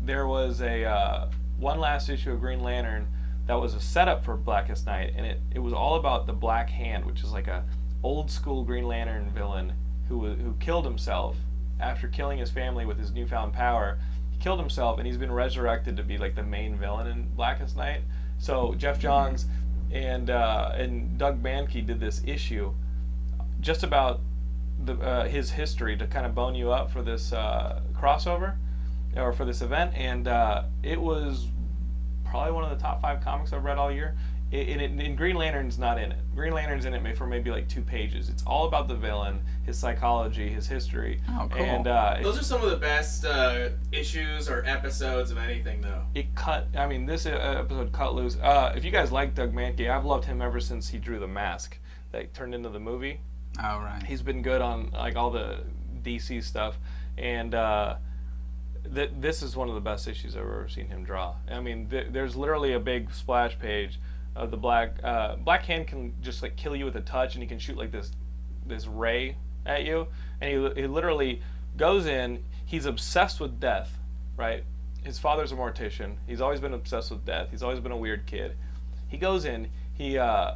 there was a uh, one last issue of Green Lantern that was a setup for Blackest Night, and it, it was all about the Black Hand, which is like a old school Green Lantern villain who who killed himself after killing his family with his newfound power. He killed himself, and he's been resurrected to be like the main villain in Blackest Night. So Geoff Johns and uh, and Doug Mahnke did this issue just about the, uh, his history to kind of bone you up for this uh, crossover or for this event, and uh, it was probably one of the top five comics I've read all year. It, and, it, and Green Lantern's not in it. Green Lantern's in it may- for maybe like two pages. It's all about the villain, his psychology, his history, Oh, cool. and uh, Those are some of the best uh, issues or episodes of anything, though. it cut. I mean, this uh, episode cut loose. Uh, if you guys like Doug Mahnke, I've loved him ever since he drew the mask that turned into the movie. Oh right. he's been good on like all the DC stuff, and uh, th- this is one of the best issues I've ever seen him draw. I mean, th- there's literally a big splash page of the black uh, black hand can just like kill you with a touch, and he can shoot like this this ray at you, and he, he literally goes in. He's obsessed with death, right? His father's a mortician. He's always been obsessed with death. He's always been a weird kid. He goes in. He uh,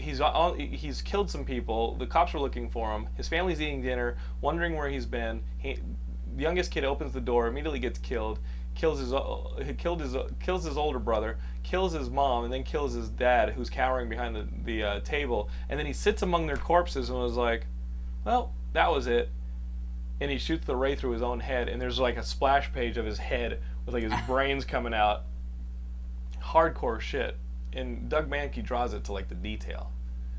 he's on, he's killed some people. The cops are looking for him. His family's eating dinner, wondering where he's been. He, the youngest kid opens the door, immediately gets killed. Kills his he killed his kills his older brother, kills his mom, and then kills his dad, who's cowering behind the the uh, table. And then he sits among their corpses and was like, "Well, that was it." And he shoots the ray through his own head, and there's like a splash page of his head with like his [LAUGHS] brains coming out. Hardcore shit and Doug Mahnke draws it to like the detail.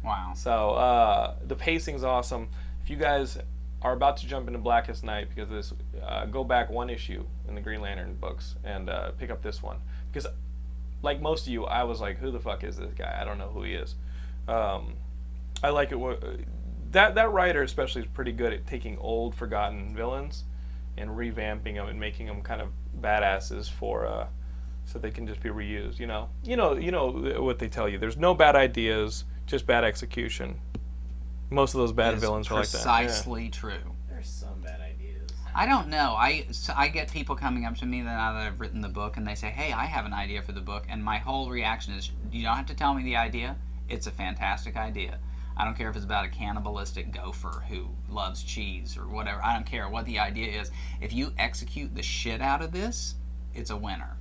Wow. So uh, the pacing's awesome. If you guys are about to jump into Blackest Night because this, uh, go back one issue in the Green Lantern books and uh, pick up this one because, like most of you, I was like, "Who the fuck is this guy? I don't know who he is." Um, I like it. That that writer especially is pretty good at taking old, forgotten villains and revamping them and making them kind of badasses for uh, so they can just be reused. You know, you know, you know what they tell you. There's no bad ideas, just bad execution. Most of those bad villains are like that. Precisely true. There's some bad ideas. I don't know. I so I get people coming up to me now that I've written the book, and they say, "Hey, I have an idea for the book," and my whole reaction is, "You don't have to tell me the idea. It's a fantastic idea." I don't care if it's about a cannibalistic gopher who loves cheese or whatever. I don't care what the idea is. If you execute the shit out of this, it's a winner.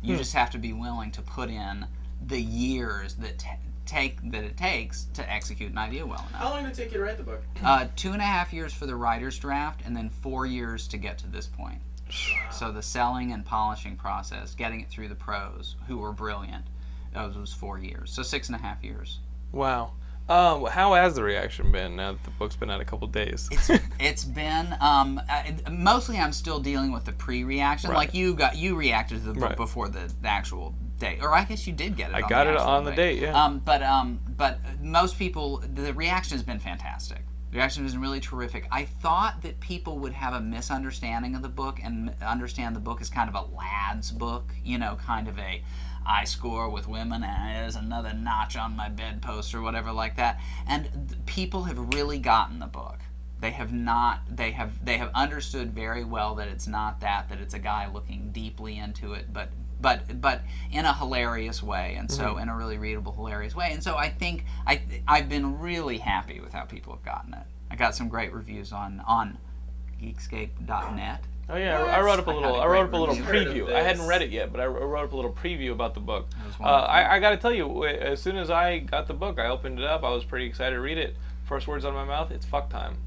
You Hmm. just have to be willing to put in the years that t- take that it takes to execute an idea well enough. How long did it take you to write the book? Uh, two and a half years for the writer's draft, and then four years to get to this point. So the selling and polishing process, getting it through the pros, who were brilliant, those was four years. So six and a half years. Wow. Um, how has the reaction been now that the book's been out a couple days? It's [LAUGHS] it's been um, uh, mostly I'm still dealing with the pre-reaction. Right. Like you got you reacted to the book Right. before the, the actual date, or I guess you did get it. I got it on the date, yeah. Um, but um, but most people, the reaction has been fantastic. The reaction has been really terrific. I thought that people would have a misunderstanding of the book and understand the book as kind of a lad's book, you know, kind of a I score with women and there's another notch on my bedpost or whatever like that. And people have really gotten the book. They have not. They have. They have understood very well that it's not that. That it's a guy looking deeply into it, but but but in a hilarious way, and so in a really readable, hilarious way. And so I think I I've been really happy with how people have gotten it. I got some great reviews on on Geekscape.net. Oh yeah, What? I wrote up a I little. had a I wrote up a little review. Heard of preview. I hadn't read it yet, but I wrote up a little preview about the book. Uh. I, I got to tell you, as soon as I got the book, I opened it up. I was pretty excited to read it. First words out of my mouth, it's fuck time.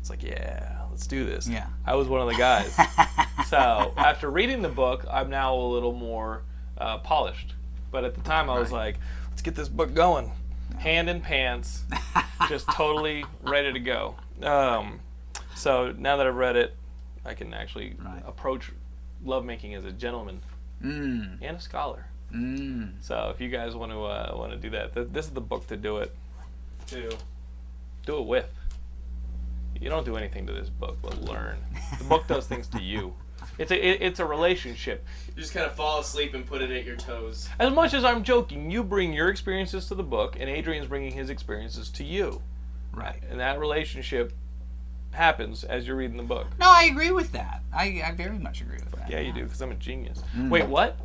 It's like, yeah, let's do this. Yeah. I was one of the guys. [LAUGHS] so after reading the book, I'm now a little more uh, polished. But at the time, I was Right. like, let's get this book going, hand in pants, [LAUGHS] just totally ready to go. Um, so now that I've read it, I can actually Right. approach lovemaking as a gentleman mm, and a scholar. mm. So if you guys want to uh, want to do that, th- this is the book to do it. Two. Do it with. You don't do anything to this book, but learn. The book does things to you. It's a it, it's a relationship. You just kind of fall asleep and put it at your toes. As much as I'm joking, you bring your experiences to the book, and Adrian's bringing his experiences to you, Right. and that relationship happens as you're reading the book. No, I agree with that. I, I very much agree with that. Yeah, you do, because I'm a genius. Mm. Wait, what?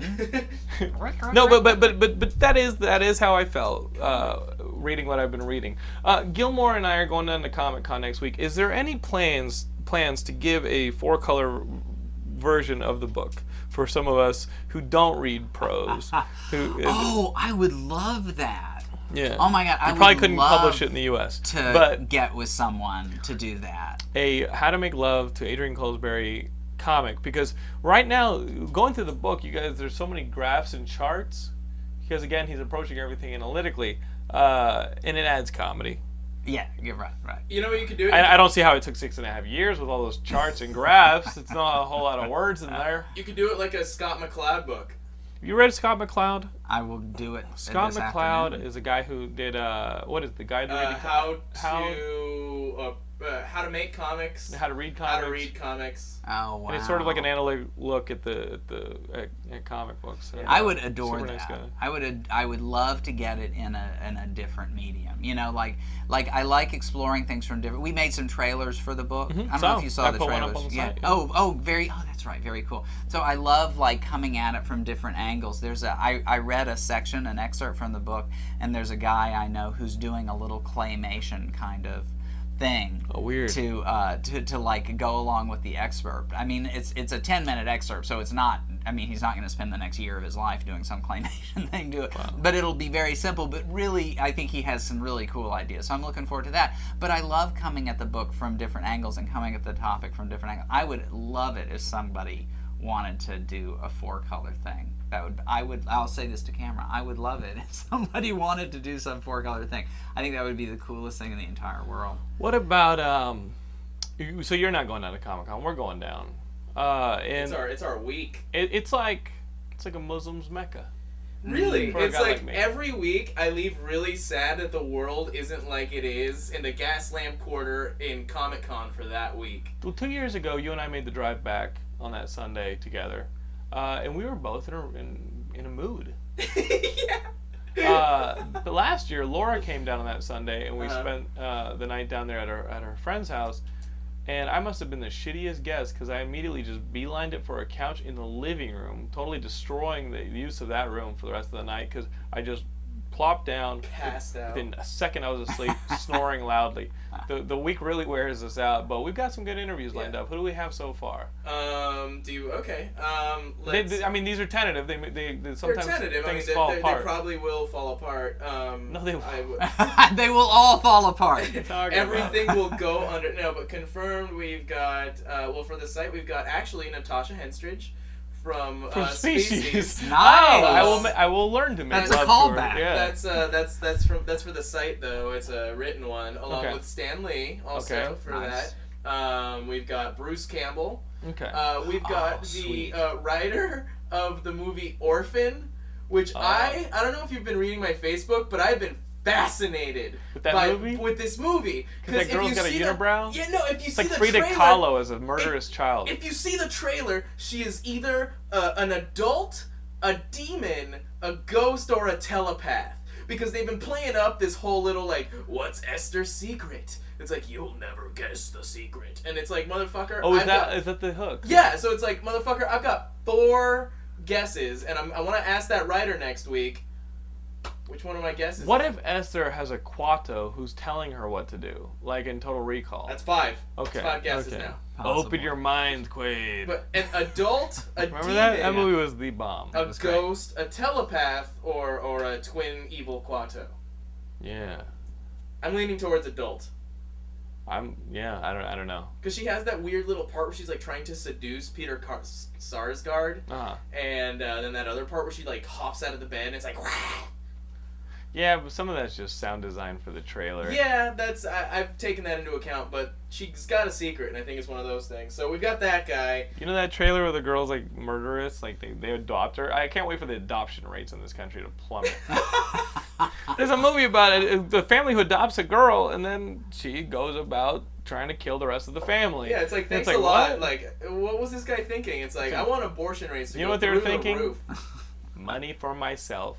[LAUGHS] No, but but but but but that is that is how I felt uh, reading what I've been reading. Uh, Gilmore and I are going down to Comic Con next week. Is there any plans plans to give a four color version of the book for some of us who don't read prose? [LAUGHS] who Oh, I would love that. yeah. Oh my god, I probably would couldn't publish it in the U.S. to but get with someone to do that. a How to Make Love to Adrian Colesberry comic because right now going through the book you guys there's so many graphs and charts because again he's approaching everything analytically uh, and it adds comedy Yeah, you're right, right. You know what you could do? I, I don't see how it took six and a half years with all those charts and graphs it's not a whole lot of words in there You could do it like a Scott McCloud book. you read Scott McCloud I will do it. Scott this McCloud afternoon. is a guy who did uh, what is the guide to Uh, reading how how to uh, uh, how to make comics, How to read comics, how to read comics. Oh wow! And it's sort of like an analytic look at the at the at, at comic books. And, I would adore that. nice. I would ad- I would love to get it in a in a different medium. You know, like like I like exploring things from different. We made some trailers for the book. I don't know if you saw. I the put one up trailers. on the yeah. site, yeah. Oh oh very oh that's right very cool. So I love like coming at it from different angles. There's a I I read a section an excerpt from the book and there's a guy I know who's doing a little claymation kind of thing Oh, weird. to uh, to to like go along with the excerpt. I mean, it's it's a ten minute excerpt, so it's not. I mean, he's not going to spend the next year of his life doing some [LAUGHS] claymation thing to it. But it'll be very simple. But really, I think he has some really cool ideas. So I'm looking forward to that. But I love coming at the book from different angles and coming at the topic from different angles. I would love it if somebody wanted to do a four color thing. That would I would I'll say this to camera. I would love it [LAUGHS] if somebody wanted to do some four color thing. I think that would be the coolest thing in the entire world. What about um? So you're not going down to Comic Con. We're going down. Uh, and It's our it's our week. it, it's like it's like a Muslim's mecca. Really, For it's like, like every week I leave really sad that the world isn't like it is in the Gaslamp Quarter in Comic Con for that week. Well, two years ago, you and I made the drive back on that Sunday together, uh, and we were both in a in, in a mood. [LAUGHS] yeah. Uh, but last year, Laura came down on that Sunday, and we Uh-huh. spent uh, the night down there at her at her friend's house. And I must have been the shittiest guest because I immediately just beelined it for a couch in the living room, totally destroying the use of that room for the rest of the night because I just plopped down. Passed out. Within a second, I was asleep, [LAUGHS] snoring loudly. [LAUGHS] The, the week really wears us out, but we've got some good interviews lined Yeah. up. Who do we have so far? Um. Do you okay? Um. They, Let's. they- I mean, these are tentative. They, they, they they're sometimes tentative. I mean, things they, fall they, they probably will fall apart. Um. No, they won't. w- [LAUGHS] they will all fall apart. Everything will go under. No, but confirmed. We've got. Uh, well, for the site, we've got actually Natasha Henstridge from, From uh, species. Nice. [LAUGHS] Oh, I will. I will learn to make That's a love to her. callback. Yeah. That's uh, that's that's from that's for the site though. It's a written one along Okay. with Stan Lee also Okay. for Nice. that. Um, we've got Bruce Campbell. okay. Uh, we've got Oh, the uh, writer of the movie Orphan, which Oh. I I don't know if you've been reading my Facebook, but I've been fascinated With that by, movie? with this movie because that if girl's you got a see the- unibrow? yeah, no. If you it's see like the Frida trailer, Kahlo as a murderous child. if you see the trailer, she is either uh, an adult, a demon, a ghost, or a telepath. Because they've been playing up this whole little like, what's Esther's secret? It's like you'll never guess the secret, and it's like motherfucker. oh, is I've that got- is that the hook? yeah, so it's like motherfucker. I've got four guesses, and I'm, I want to ask that writer next week. Which one of my guesses? What if Esther has a Kuato who's telling her what to do, like in Total Recall? That's five. okay. That's five guesses okay. now. Possible. Open your mind, Quaid. But an adult, [LAUGHS] a Remember demon, that? That movie was the bomb. a It was great. ghost, a telepath, or or a twin evil Kuato. Yeah. I'm leaning towards adult. I'm. Yeah. I don't. I don't know. Because she has that weird little part where she's like trying to seduce Peter Car- Sarsgaard, Uh-huh. and uh, then that other part where she like hops out of the bed and it's like, Yeah, but some of that's just sound design for the trailer. yeah, that's I, I've taken that into account. But she's got a secret, and I think it's one of those things. So we've got that guy. You know that trailer where the girl's like murderous, like they, they adopt her. I can't wait for the adoption rates in this country to plummet. [LAUGHS] There's a movie about it. The family who adopts a girl, and then she goes about trying to kill the rest of the family. Yeah, it's like And thanks like, a lot. what? Like, what was this guy thinking? It's like I want abortion rates to You know what they were through the thinking? roof. [LAUGHS] money for myself.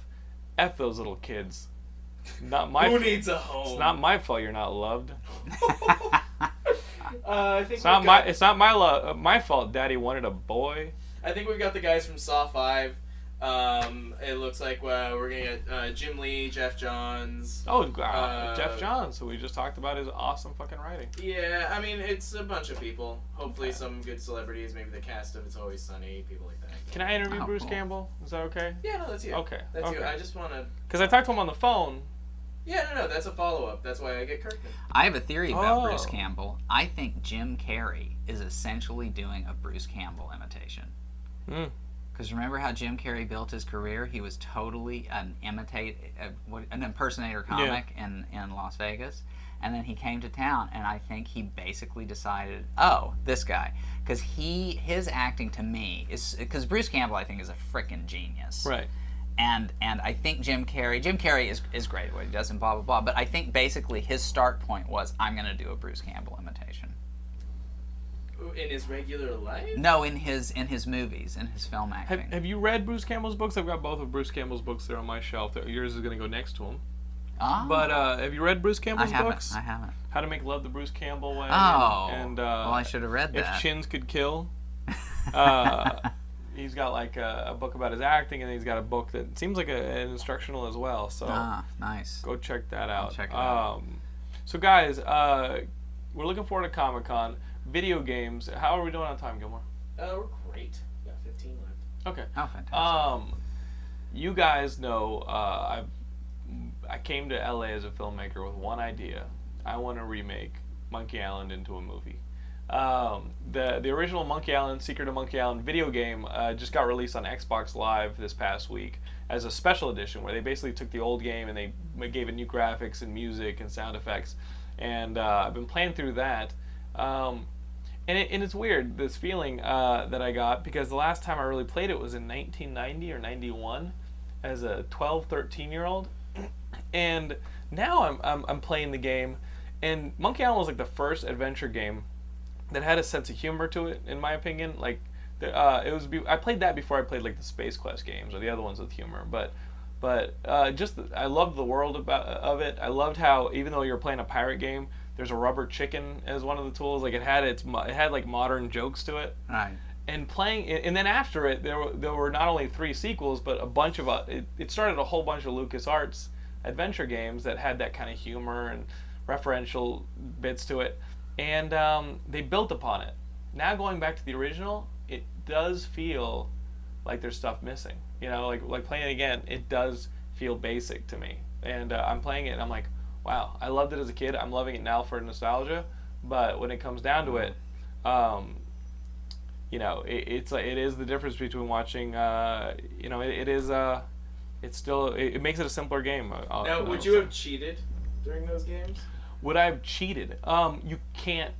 F those little kids. Not my. Who needs a home? It's not my fault you're not loved. [LAUGHS] uh, I think It's not we've my. It's not my lo- my fault. Daddy wanted a boy. I think we've got the guys from Saw Five. Um, it looks like uh, we're gonna get uh, Jim Lee, Geoff Johns. Oh, uh, Uh, Geoff Johns, who we just talked about his awesome fucking writing. Yeah, I mean it's a bunch of people. Hopefully some good celebrities, maybe the cast of It's Always Sunny, people like that. Can I interview Oh, Bruce cool. Campbell? Is that okay? Yeah, no, that's you. Okay. That's okay. you. I just want to. Because I talked to him on the phone. Yeah, no, no, that's a follow up. That's why I get Kirkman. I have a theory about Oh. Bruce Campbell. I think Jim Carrey is essentially doing a Bruce Campbell imitation. Hmm. Because remember how Jim Carrey built his career? He was totally an imitate, what- an impersonator comic in, in Las Vegas, and then he came to town, and I think he basically decided, oh, this guy, because he his acting to me is because Bruce Campbell I think is a freaking genius, Right. and and I think Jim Carrey. Jim Carrey is is great at what he does and blah blah blah. But I think basically his start point was I'm going to do a Bruce Campbell imitation. In his regular life? No, in his in his movies, in his film Have, acting. have you read Bruce Campbell's books? I've got both of Bruce Campbell's books there on my shelf. Yours is going to go next to him. Ah, But uh, have you read Bruce Campbell's haven't. books? I haven't. How to Make Love the Bruce Campbell Way. Oh, and uh, well, I should have read that. If. Chins Could Kill. [LAUGHS] Uh, he's got like a, a book about his acting, and he's got a book that seems like a, an instructional as well. So ah, nice. go check that out. check it out. Um, so guys, uh, we're looking forward to Comic Con. Video games. How are we doing on time, Gilmore? Uh, we're great. We got 15 left. Okay. Oh, fantastic. Um, you guys know uh, I've I came to LA as a filmmaker with one idea. I want to remake Monkey Island into a movie. Um, the the original Monkey Island Secret of Monkey Island video game uh, just got released on Xbox Live this past week as a special edition where they basically took the old game and they gave it new graphics and music and sound effects. And uh, I've been playing through that. Um, and, it, and it's weird this feeling uh, that I got because the last time I really played it was in 1990 or 91 as a 12, 13 year old, [CLEARS THROAT] and now I'm, I'm I'm playing the game, and Monkey Island was like the first adventure game that had a sense of humor to it, in my opinion. Like, the, uh, it was I played that before I played like the Space Quest games or the other ones with humor, but. But uh, just I loved the world about of it. I loved how even though you're playing a pirate game, there's a rubber chicken as one of the tools. Like it had its it had like modern jokes to it. Right. and playing and then after it there were, there were not only three sequels but a bunch of uh, it, it started a whole bunch of Lucas Arts adventure games that had that kind of humor and referential bits to it. And um, they built upon it. Now going back to the original it does feel like there's stuff missing. You know like like playing it again it does feel basic to me. And uh, I'm playing it and I'm like wow I loved it as a kid I'm loving it now for nostalgia but when it comes down to it um, you know, it, it's it is the difference between watching. Uh, you know, it, it is. Uh, it's still. It, it makes it a simpler game. uh, uh, Now, I would will you have cheated during those games? Would I have cheated? Um, you can't.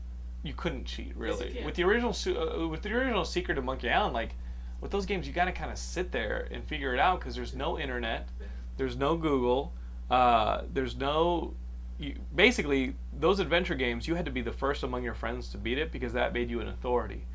You couldn't cheat Yes, really. can. with the original, uh, with the original Secret of Monkey Island, like with those games, you got to kind of sit there and figure it out because there's no internet, there's no Google, uh, there's no. You, basically, those adventure games, you had to be the first among your friends to beat it because that made you an authority.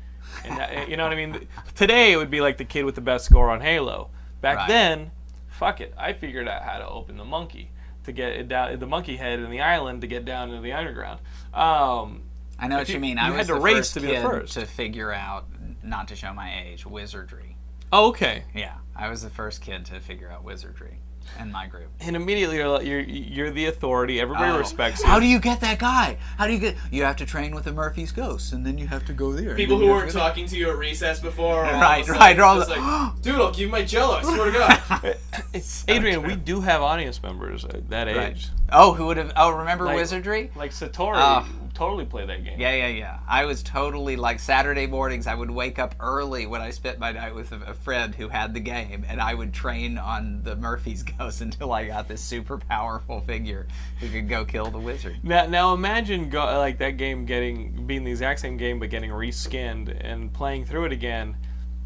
And that, you know what I mean? [LAUGHS] Today it would be like the kid with the best score on Halo. Back Right. then, fuck it, I figured out how to open the monkey to get it down the monkey head in the island to get down into the underground. Um, I know what you- you mean. you I had to the race to be the first. to figure out, not to show my age, wizardry. oh, okay. Yeah, I was the first kid to figure out wizardry in my group. And immediately you're like- you're you're the authority. Everybody Oh. respects you. How do you get that guy? How do you get? You have to train with the Murphy's Ghost, and then you have to go there. People who weren't to go talking to you at recess before. Are all Right, of right, all just the- like, [GASPS] dude, I'll give you my Jello. I swear to God. So [LAUGHS] [LAUGHS] Adrian, true. we do have audience members at that age. Right. Oh, who would have? Oh, remember Like- wizardry? Like Satori Ah. Totally play that game. Yeah, yeah, yeah. I was totally like Saturday mornings. I would wake up early when I spent my night with a, friend who had the game, and I would train on the Murphy's [LAUGHS] Ghost until I got this super powerful figure who could go kill the wizard. Now, now imagine go, like that game getting being the exact same game but getting reskinned and playing through it again.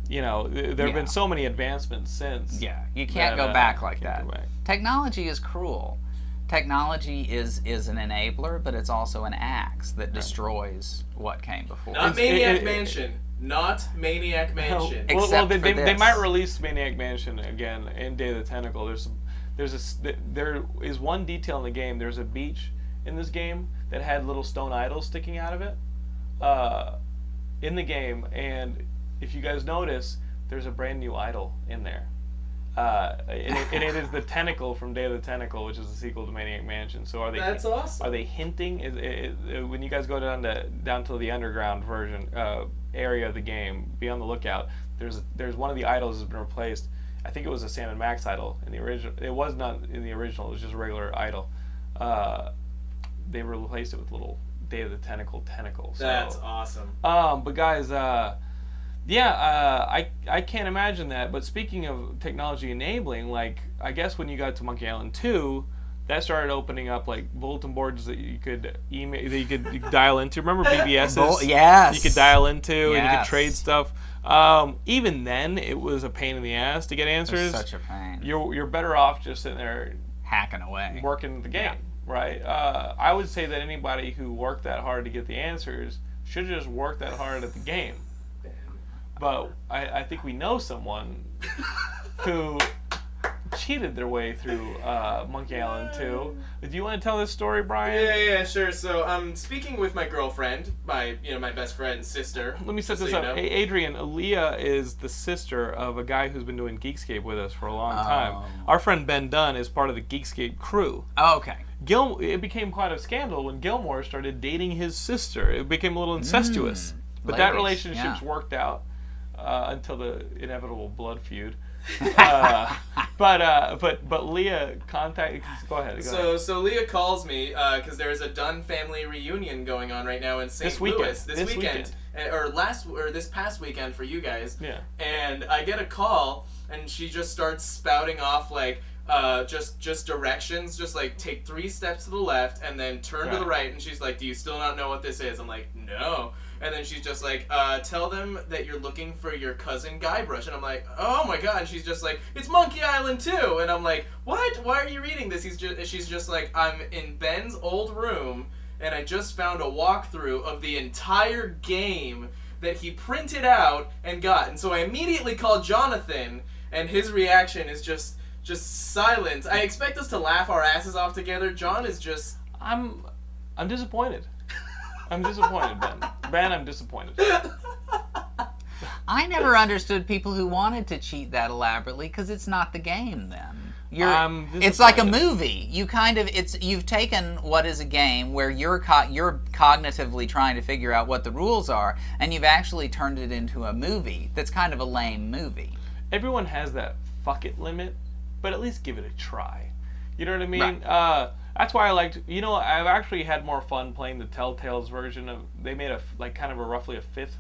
You know, there have Yeah. been so many advancements since. Yeah, you can't that, go uh, back like that. back. Technology is cruel. Technology is is an enabler, but it's also an axe that destroys what came before. Not It's- Maniac it- it- Mansion. Not Maniac Mansion. Well, well, Except they, for they, they might release Maniac Mansion again in Day of the Tentacle. There's some, there's a s- th- there is one detail in the game. There's a beach in this game that had little stone idols sticking out of it, uh, in the game. And if you guys notice, there's a brand new idol in there. Uh, and, it, and it is [LAUGHS] the tentacle from Day of the Tentacle, which is the sequel to Maniac Mansion. So are they? That's awesome. Are they hinting? Is, is, when you guys go down to down to the underground version uh, area of the game, be on the lookout. There's there's one of the idols has been replaced. I think it was a Sam and Max idol in the original. It was not in the original. It was just a regular idol. Uh, they replaced it with little Day of the Tentacle tentacle. So, That's awesome. um, but guys, uh, yeah, uh, I I can't imagine that. But speaking of technology enabling, like I guess when you got to Monkey Island two, that started opening up like bulletin boards that you could email that you could, dial into. Remember [LAUGHS] BBS's? Bull- yes. You could dial into and you could trade stuff. Um, even then, it was a pain in the ass to get It's answers. such a pain. you're you're better off just sitting there hacking away. working the game, right? Uh, I would say that anybody who worked that hard to get the answers should just work that hard at the game. But I, I think we know someone [LAUGHS] who cheated their way through uh, Monkey Island 2. Do you want to tell this story, Brian? Yeah, yeah, sure. So I'm speaking with my girlfriend, my you know my best friend's sister. Let me set so this you up. know. Hey, Adrian, Aaliyah is the sister of a guy who's been doing Geekscape with us for a long time. Oh. Our friend Ben Dunn is part of the Geekscape crew. Oh, okay. Gil, it became quite a scandal when Gilmore started dating his sister. It became a little incestuous. Mm. but that relationship's yeah. worked out uh, until the inevitable blood feud. [LAUGHS] uh, but uh, but but Leah contact. Go ahead. Go So ahead. so Leah calls me because there's a Dunn family reunion going on right now in St. This weekend. Louis this, This weekend, Uh, or last or this past weekend for you guys. Yeah. And I get a call and she just starts spouting off like uh, just just directions, just like take three steps to the left and then turn to the Right. right. And she's like, "Do you still not know what this is?" I'm like, "No." And then she's just like, uh, "Tell them that you're looking for your cousin Guybrush." And I'm like, "Oh my god!" And she's just like, "It's Monkey Island too." And I'm like, "What? Why are you reading this?" He's just she's just like, "I'm in Ben's old room." And I just found a walkthrough of the entire game that he printed out and got. And so I immediately called Jonathan, and his reaction is just just silence. I expect us to laugh our asses off together. John is just I'm I'm disappointed. I'm disappointed, Ben. Ben, I'm disappointed. I never understood people who wanted to cheat that elaborately because it's not the game then. You're, it's like a movie. You kind of it's you've taken what is a game where you're co- you're cognitively trying to figure out what the rules are, and you've actually turned it into a movie that's kind of a lame movie. Everyone has that fuck it limit, but at least give it a try. You know what I mean? Right. Uh, that's why I liked. You know, I've actually had more fun playing the Telltale's version of. They made a like kind of a roughly a fifth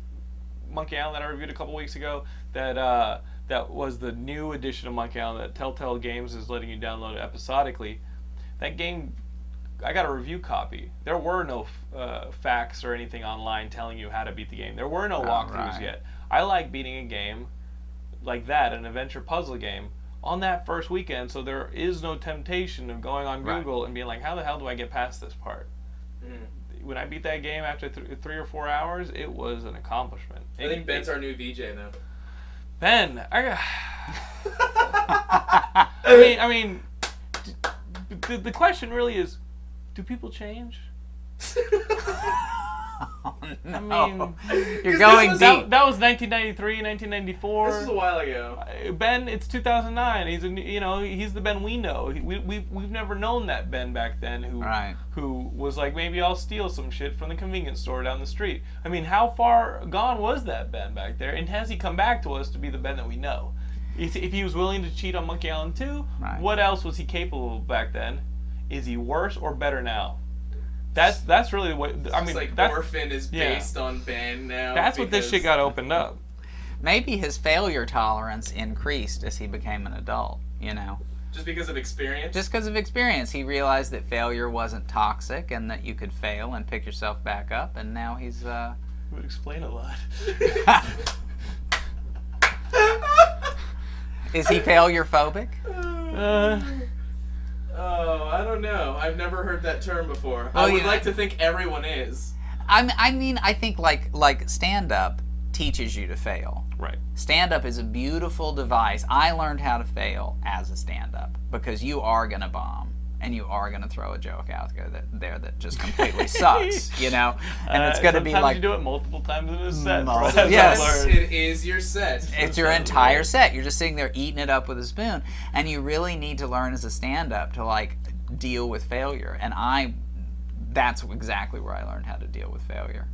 Monkey Island that I reviewed a couple weeks ago. That uh, that was the new edition of Monkey Island that Telltale Games is letting you download episodically. That game, I got a review copy. There were no uh, facts or anything online telling you how to beat the game. There were no walkthroughs right. yet. I like beating a game like that, an adventure puzzle game, on that first weekend, so there is no temptation of going on Right. Google and being like, how the hell do I get past this part? Mm-hmm. When I beat that game after th- three or four hours, it was an accomplishment. I think Ben's our new VJ now. Ben, I. [LAUGHS] [LAUGHS] I mean, I mean, the, the question really is, do people change? [LAUGHS] [LAUGHS] I mean, you're going was- deep. that, that was 1993, 1994. This was a while ago. Uh, Ben, it's 2009. He's a, you know he's the Ben we know. We we've, we've never known that Ben back then who Right. who was like maybe I'll steal some shit from the convenience store down the street. I mean, how far gone was that Ben back there? And has he come back to us to be the Ben that we know? If, if he was willing to cheat on Monkey Island 2, Right. what else was he capable of back then? Is he worse or better now? That's that's really what I It's mean. like that- Orphan is yeah. based on Ben now. that's what this shit got opened up. Maybe his failure tolerance increased as he became an adult. You know. Just because of experience. just because of experience he realized that failure wasn't toxic and that you could fail and pick yourself back up and now he's uh It would explain a lot. [LAUGHS] is he failure phobic Uh, oh, I don't know. I've never heard that term before. Well, I would yeah. like to think everyone is. I, I mean i think like like stand up teaches you to fail right. stand up is a beautiful device i learned how to fail as a stand up because you are going to bomb and you are going to throw a joke out there that there that just completely sucks [LAUGHS] you know and it's Uh, going to be like you do it multiple times in a set. Multiple- Yes. what I learned. It is your set. it's your entire set. You're just sitting there eating it up with a spoon, and you really need to learn as a stand-up to like deal with failure. And I, that's exactly where I learned how to deal with failure.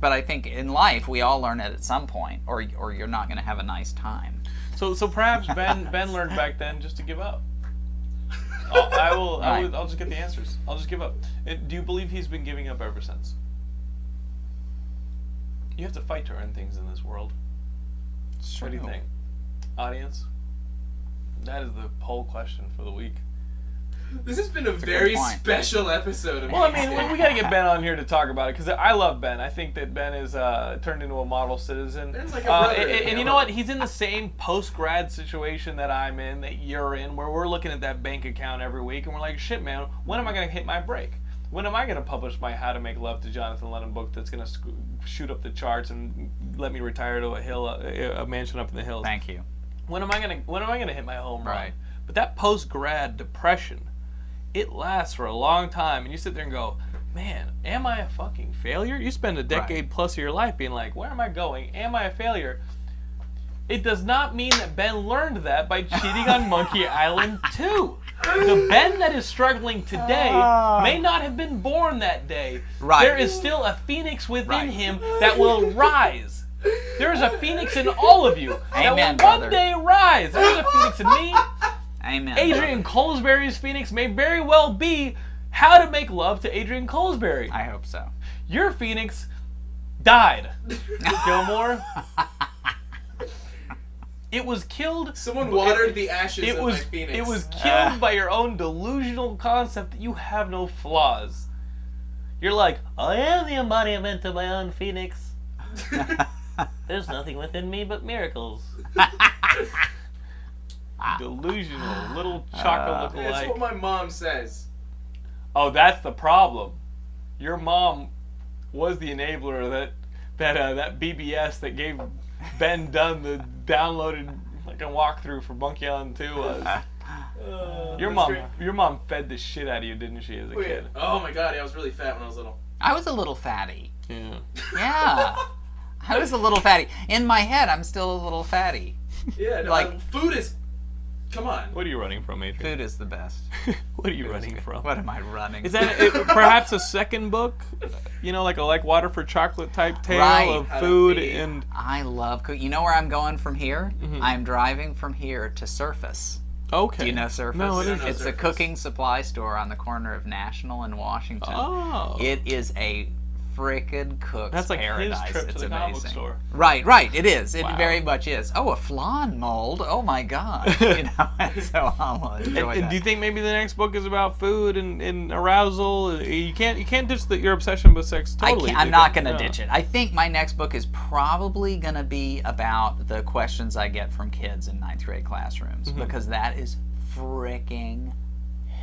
But I think in life we all learn it at some point, or or you're not going to have a nice time. So, so perhaps Ben [LAUGHS] Ben learned back then just to give up. I'll, I will. I will I'll just get the answers. I'll just give up. Uh, Do you believe he's been giving up ever since? You have to fight to earn things in this world. What do you think, audience? That is the poll question for the week. This has been a a good very point. special episode of Well, I mean, we, we got to get Ben on here to talk about it because I love Ben. I think that Ben is uh, turned into a model citizen. Ben's like a Uh, and, and you know what? He's in the same post grad situation that I'm in, that you're in, where we're looking at that bank account every week and we're like, shit, man, when am I going to hit my break? When am I going to publish my How to Make Love to Jonathan London book that's going to sc- shoot up the charts and let me retire to a hill, a, a mansion up in the hills? Thank you. when am I gonna when am I gonna hit my home run? Right. But that post grad depression, it lasts for a long time, and you sit there and go, man, am I a fucking failure? You spend a decade plus of your life being like, where am I going? Am I a failure? It does not mean that Ben learned that by cheating on [LAUGHS] Monkey Island 2. The Ben that is struggling today ah. may not have been born that day. Right. There is still a phoenix within Right. him that will rise. There is a phoenix in all of you that Amen, will one brother. day rise. There's a phoenix in me. Amen. Adrian Colesberry's phoenix may very well be how to make love to Adrian Colesberry. I hope so. Your phoenix died, [LAUGHS] Gilmore. It was killed. Someone watered the ashes It of was my phoenix. it was killed Ah. by your own delusional concept that you have no flaws. You're like, I am the embodiment of my own phoenix. [LAUGHS] There's nothing within me but miracles. [LAUGHS] [LAUGHS] Delusional little chocolate That's lookalike. what my mom says. Oh, that's the problem. Your mom was the enabler that that uh, that BBS that gave Ben Dunn the downloaded like a walkthrough for Monkey Island 2 [LAUGHS] was. Uh, Your mom, great. your mom fed the shit out of you, didn't she, as a Wait, kid? oh my god, yeah, I was really fat when I was little. I was a little fatty. Yeah. Yeah. [LAUGHS] I was a little fatty. In my head, I'm still a little fatty. Yeah, no, Like- uh, food is. Come on. What are you running from, Adrian? Food is the best. [LAUGHS] what are you running from? What am I running? Is that it, [LAUGHS] perhaps a second book? You know, like a like Water for Chocolate type tale Right. of How food be- and I love cooking. You know where I'm going from here? Mm-hmm. I'm driving from here to Surfas. okay. Do you know Surfas? No, I don't didn't. It's a cooking supply store on the corner of National and Washington. Oh. It is a frickin' cook's That's like paradise. his trip it's to the amazing. comic store. Right, right. It is. It Wow. very much is. Oh, a flan mold. Oh my god. [LAUGHS] you know, [LAUGHS] and so I'll enjoy And, and that. do you think maybe the next book is about food and, and arousal? You can't you can't ditch the, your obsession with sex totally. I'm not going to No. ditch it. I think my next book is probably going to be about the questions I get from kids in ninth grade classrooms Mm-hmm. because that is freaking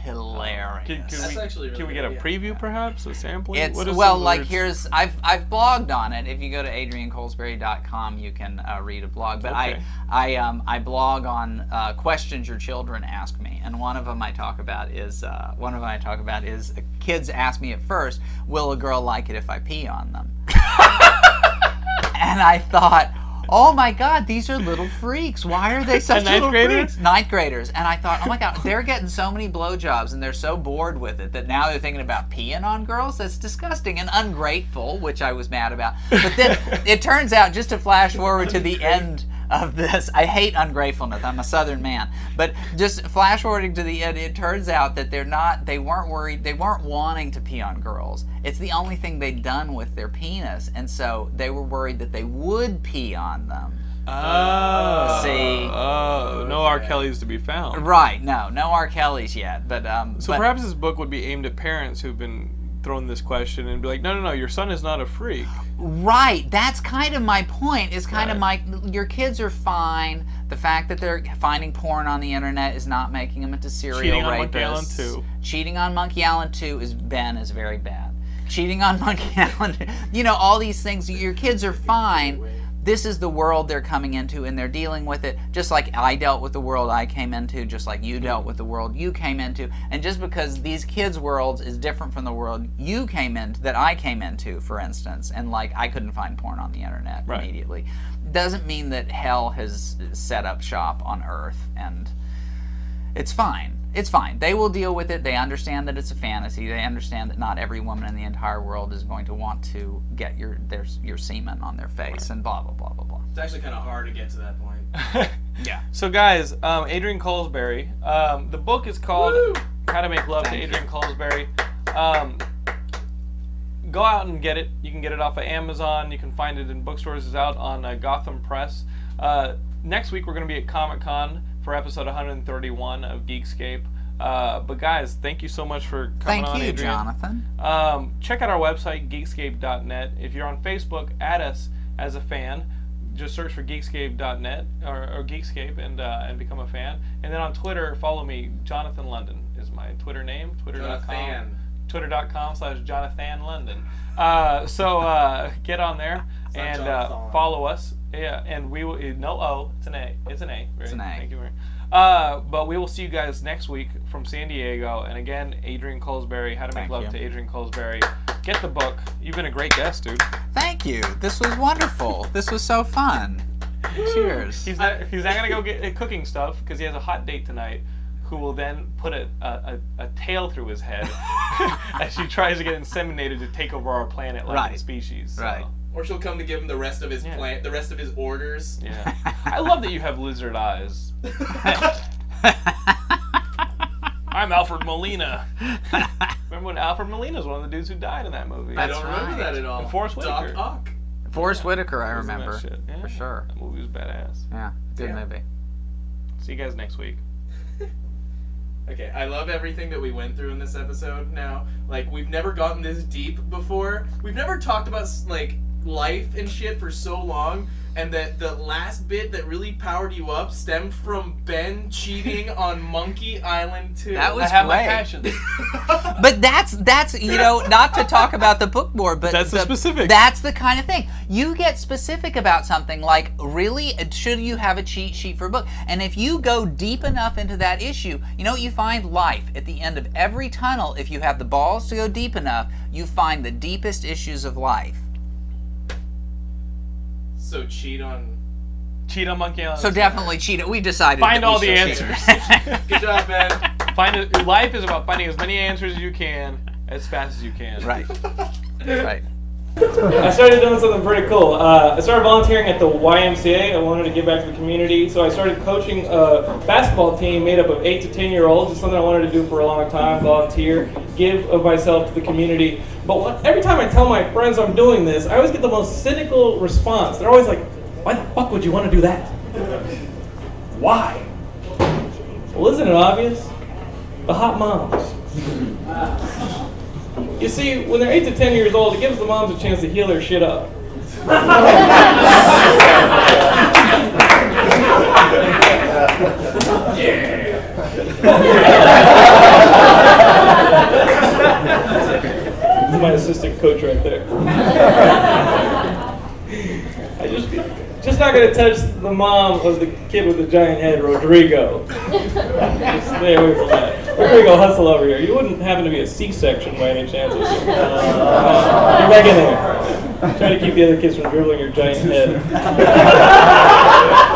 hilarious. Can, can That's we, actually a can we get a good preview, perhaps, a sampling? It's What is well, like words? here's I've I've blogged on it. If you go to adriancolesberry.com, you can uh, read a blog. But Okay. I I um I blog on uh, questions your children ask me, and one of them I talk about is uh, one of them I talk about is uh, kids ask me at first, will a girl like it if I pee on them? [LAUGHS] and I thought. Oh my God! These are little freaks. Why are they [LAUGHS] such ninth little graders? freaks? Ninth graders, and I thought, oh my God, they're getting so many blowjobs, and they're so bored with it that now they're thinking about peeing on girls. That's disgusting and ungrateful, which I was mad about. But then [LAUGHS] it turns out, just to flash forward to the end of this, I hate ungratefulness. I'm a Southern man, but just flash forwarding to the end, it turns out that they're not. They weren't worried. They weren't wanting to pee on girls. It's the only thing they'd done with their penis, and so they were worried that they would pee on them. Oh. See? Oh, no R. Kelly's to be found. Right? No, no R. Kelly's yet, but um. So but- perhaps this book would be aimed at parents who've been thrown this question and be like, no, no, no, your son is not a freak. Right. That's kind of my point. Is kind of my your kids are fine. The fact that they're finding porn on the internet is not making them into serial Cheating on. Monkey Island 2. Cheating on Monkey Island 2 is Ben is very bad. Cheating on [LAUGHS] Monkey Island, you know, all these things. Your kids are fine. This is the world they're coming into, and they're dealing with it just like I dealt with the world I came into, just like you dealt with the world you came into. And just because these kids' worlds is different from the world you came into, that I came into, for instance, and like I couldn't find porn on the internet Right. immediately, doesn't mean that hell has set up shop on Earth, and it's fine. It's fine. They will deal with it. They understand that it's a fantasy. They understand that not every woman in the entire world is going to want to get your their your semen on their face and blah blah blah blah blah. It's actually kind of hard to get to that point. [LAUGHS] Yeah. So, guys, um, Adrian Colesberry. Um, the book is called Woo! How to Make Love to Adrian Colesberry. Um, go out and get it. You can get it off of Amazon. You can find it in bookstores. It's out on uh, Gotham Press. Uh, next week, we're going to be at Comic Con for episode 131 of Geekscape. Uh, but guys, thank you so much for coming Thank on, Thank you, Adrian. Jonathan. Um, check out our website, geekscape.net. If you're on Facebook, add us as a fan. Just search for geekscape.net or, or Geekscape and uh, and become a fan. And then on Twitter, follow me. Jonathan London is my Twitter name. Twitter.com. Jonathan. Twitter.com slash Jonathan London. Uh, so uh, get on there and uh, follow us. Yeah, and we will. No O, it's an A. It's an A. Right? an A. Thank you very. Uh, but we will see you guys next week from San Diego. And again, Adrian Colesberry, How to Make Thank Love you. to Adrian Colesberry. Get the book. You've been a great guest, dude. Thank you. This was wonderful. this was so fun. Cheers. He's not, he's not gonna go get uh, cooking stuff because he has a hot date tonight. Who will then put a, a, a, a tail through his head [LAUGHS] [LAUGHS] as she tries to get inseminated to take over our planet like Right. a species. so, Right. Or she'll come to give him the rest of his Yeah. plant, the rest of his orders. Yeah. [LAUGHS] I love that you have lizard eyes. [LAUGHS] I'm Alfred Molina. [LAUGHS] Remember when Alfred Molina was one of the dudes who died in that movie? I don't remember right. that at all. And Forest Doc Whitaker. Ock. Forest Whitaker, I He was in that remember. shit. Yeah. For sure. That movie was badass. Yeah, good Yeah. movie. See you guys next week. Okay, I love everything that we went through in this episode now. Like, we've never gotten this deep before. We've never talked about, like, life and shit for so long. And that the last bit that really powered you up stemmed from Ben cheating [LAUGHS] on Monkey Island 2. That was I have my great. passions. [LAUGHS] But that's that's you know not to talk about the book more, but That's the specifics. That's the kind of thing you get specific about something like really should you have a cheat sheet for a book? And if you go deep enough into that issue, you know what you find life at the end of every tunnel. If you have the balls to go deep enough, you find the deepest issues of life. So cheat on. Cheat on Monkey Island. So definitely cheat. We decided. Find that we all the answers. [LAUGHS] Good job, Ben. Find it. Life is about finding as many answers as you can as fast as you can. right. [LAUGHS] Right. [LAUGHS] I started doing something pretty cool. Uh, I started volunteering at the YMCA. I wanted to give back to the community, so I started coaching a basketball team made up of eight to ten year olds. It's something I wanted to do for a long time. Volunteer, give of myself to the community. But what, every time I tell my friends I'm doing this, I always get the most cynical response. They're always like, "Why the fuck would you want to do that? Why?" Well, isn't it obvious? The hot moms. [LAUGHS] You see, when they're 8 to 10 years old, it gives the moms a chance to heal their shit up. Is my assistant coach right there. I just, just not gonna touch the mom of the kid with the giant head, Rodrigo. Stay away from that. Rodrigo, hustle over here. You wouldn't happen to be a C-section by any chance? Uh, get back in there. Try to keep the other kids from dribbling your giant head. [LAUGHS]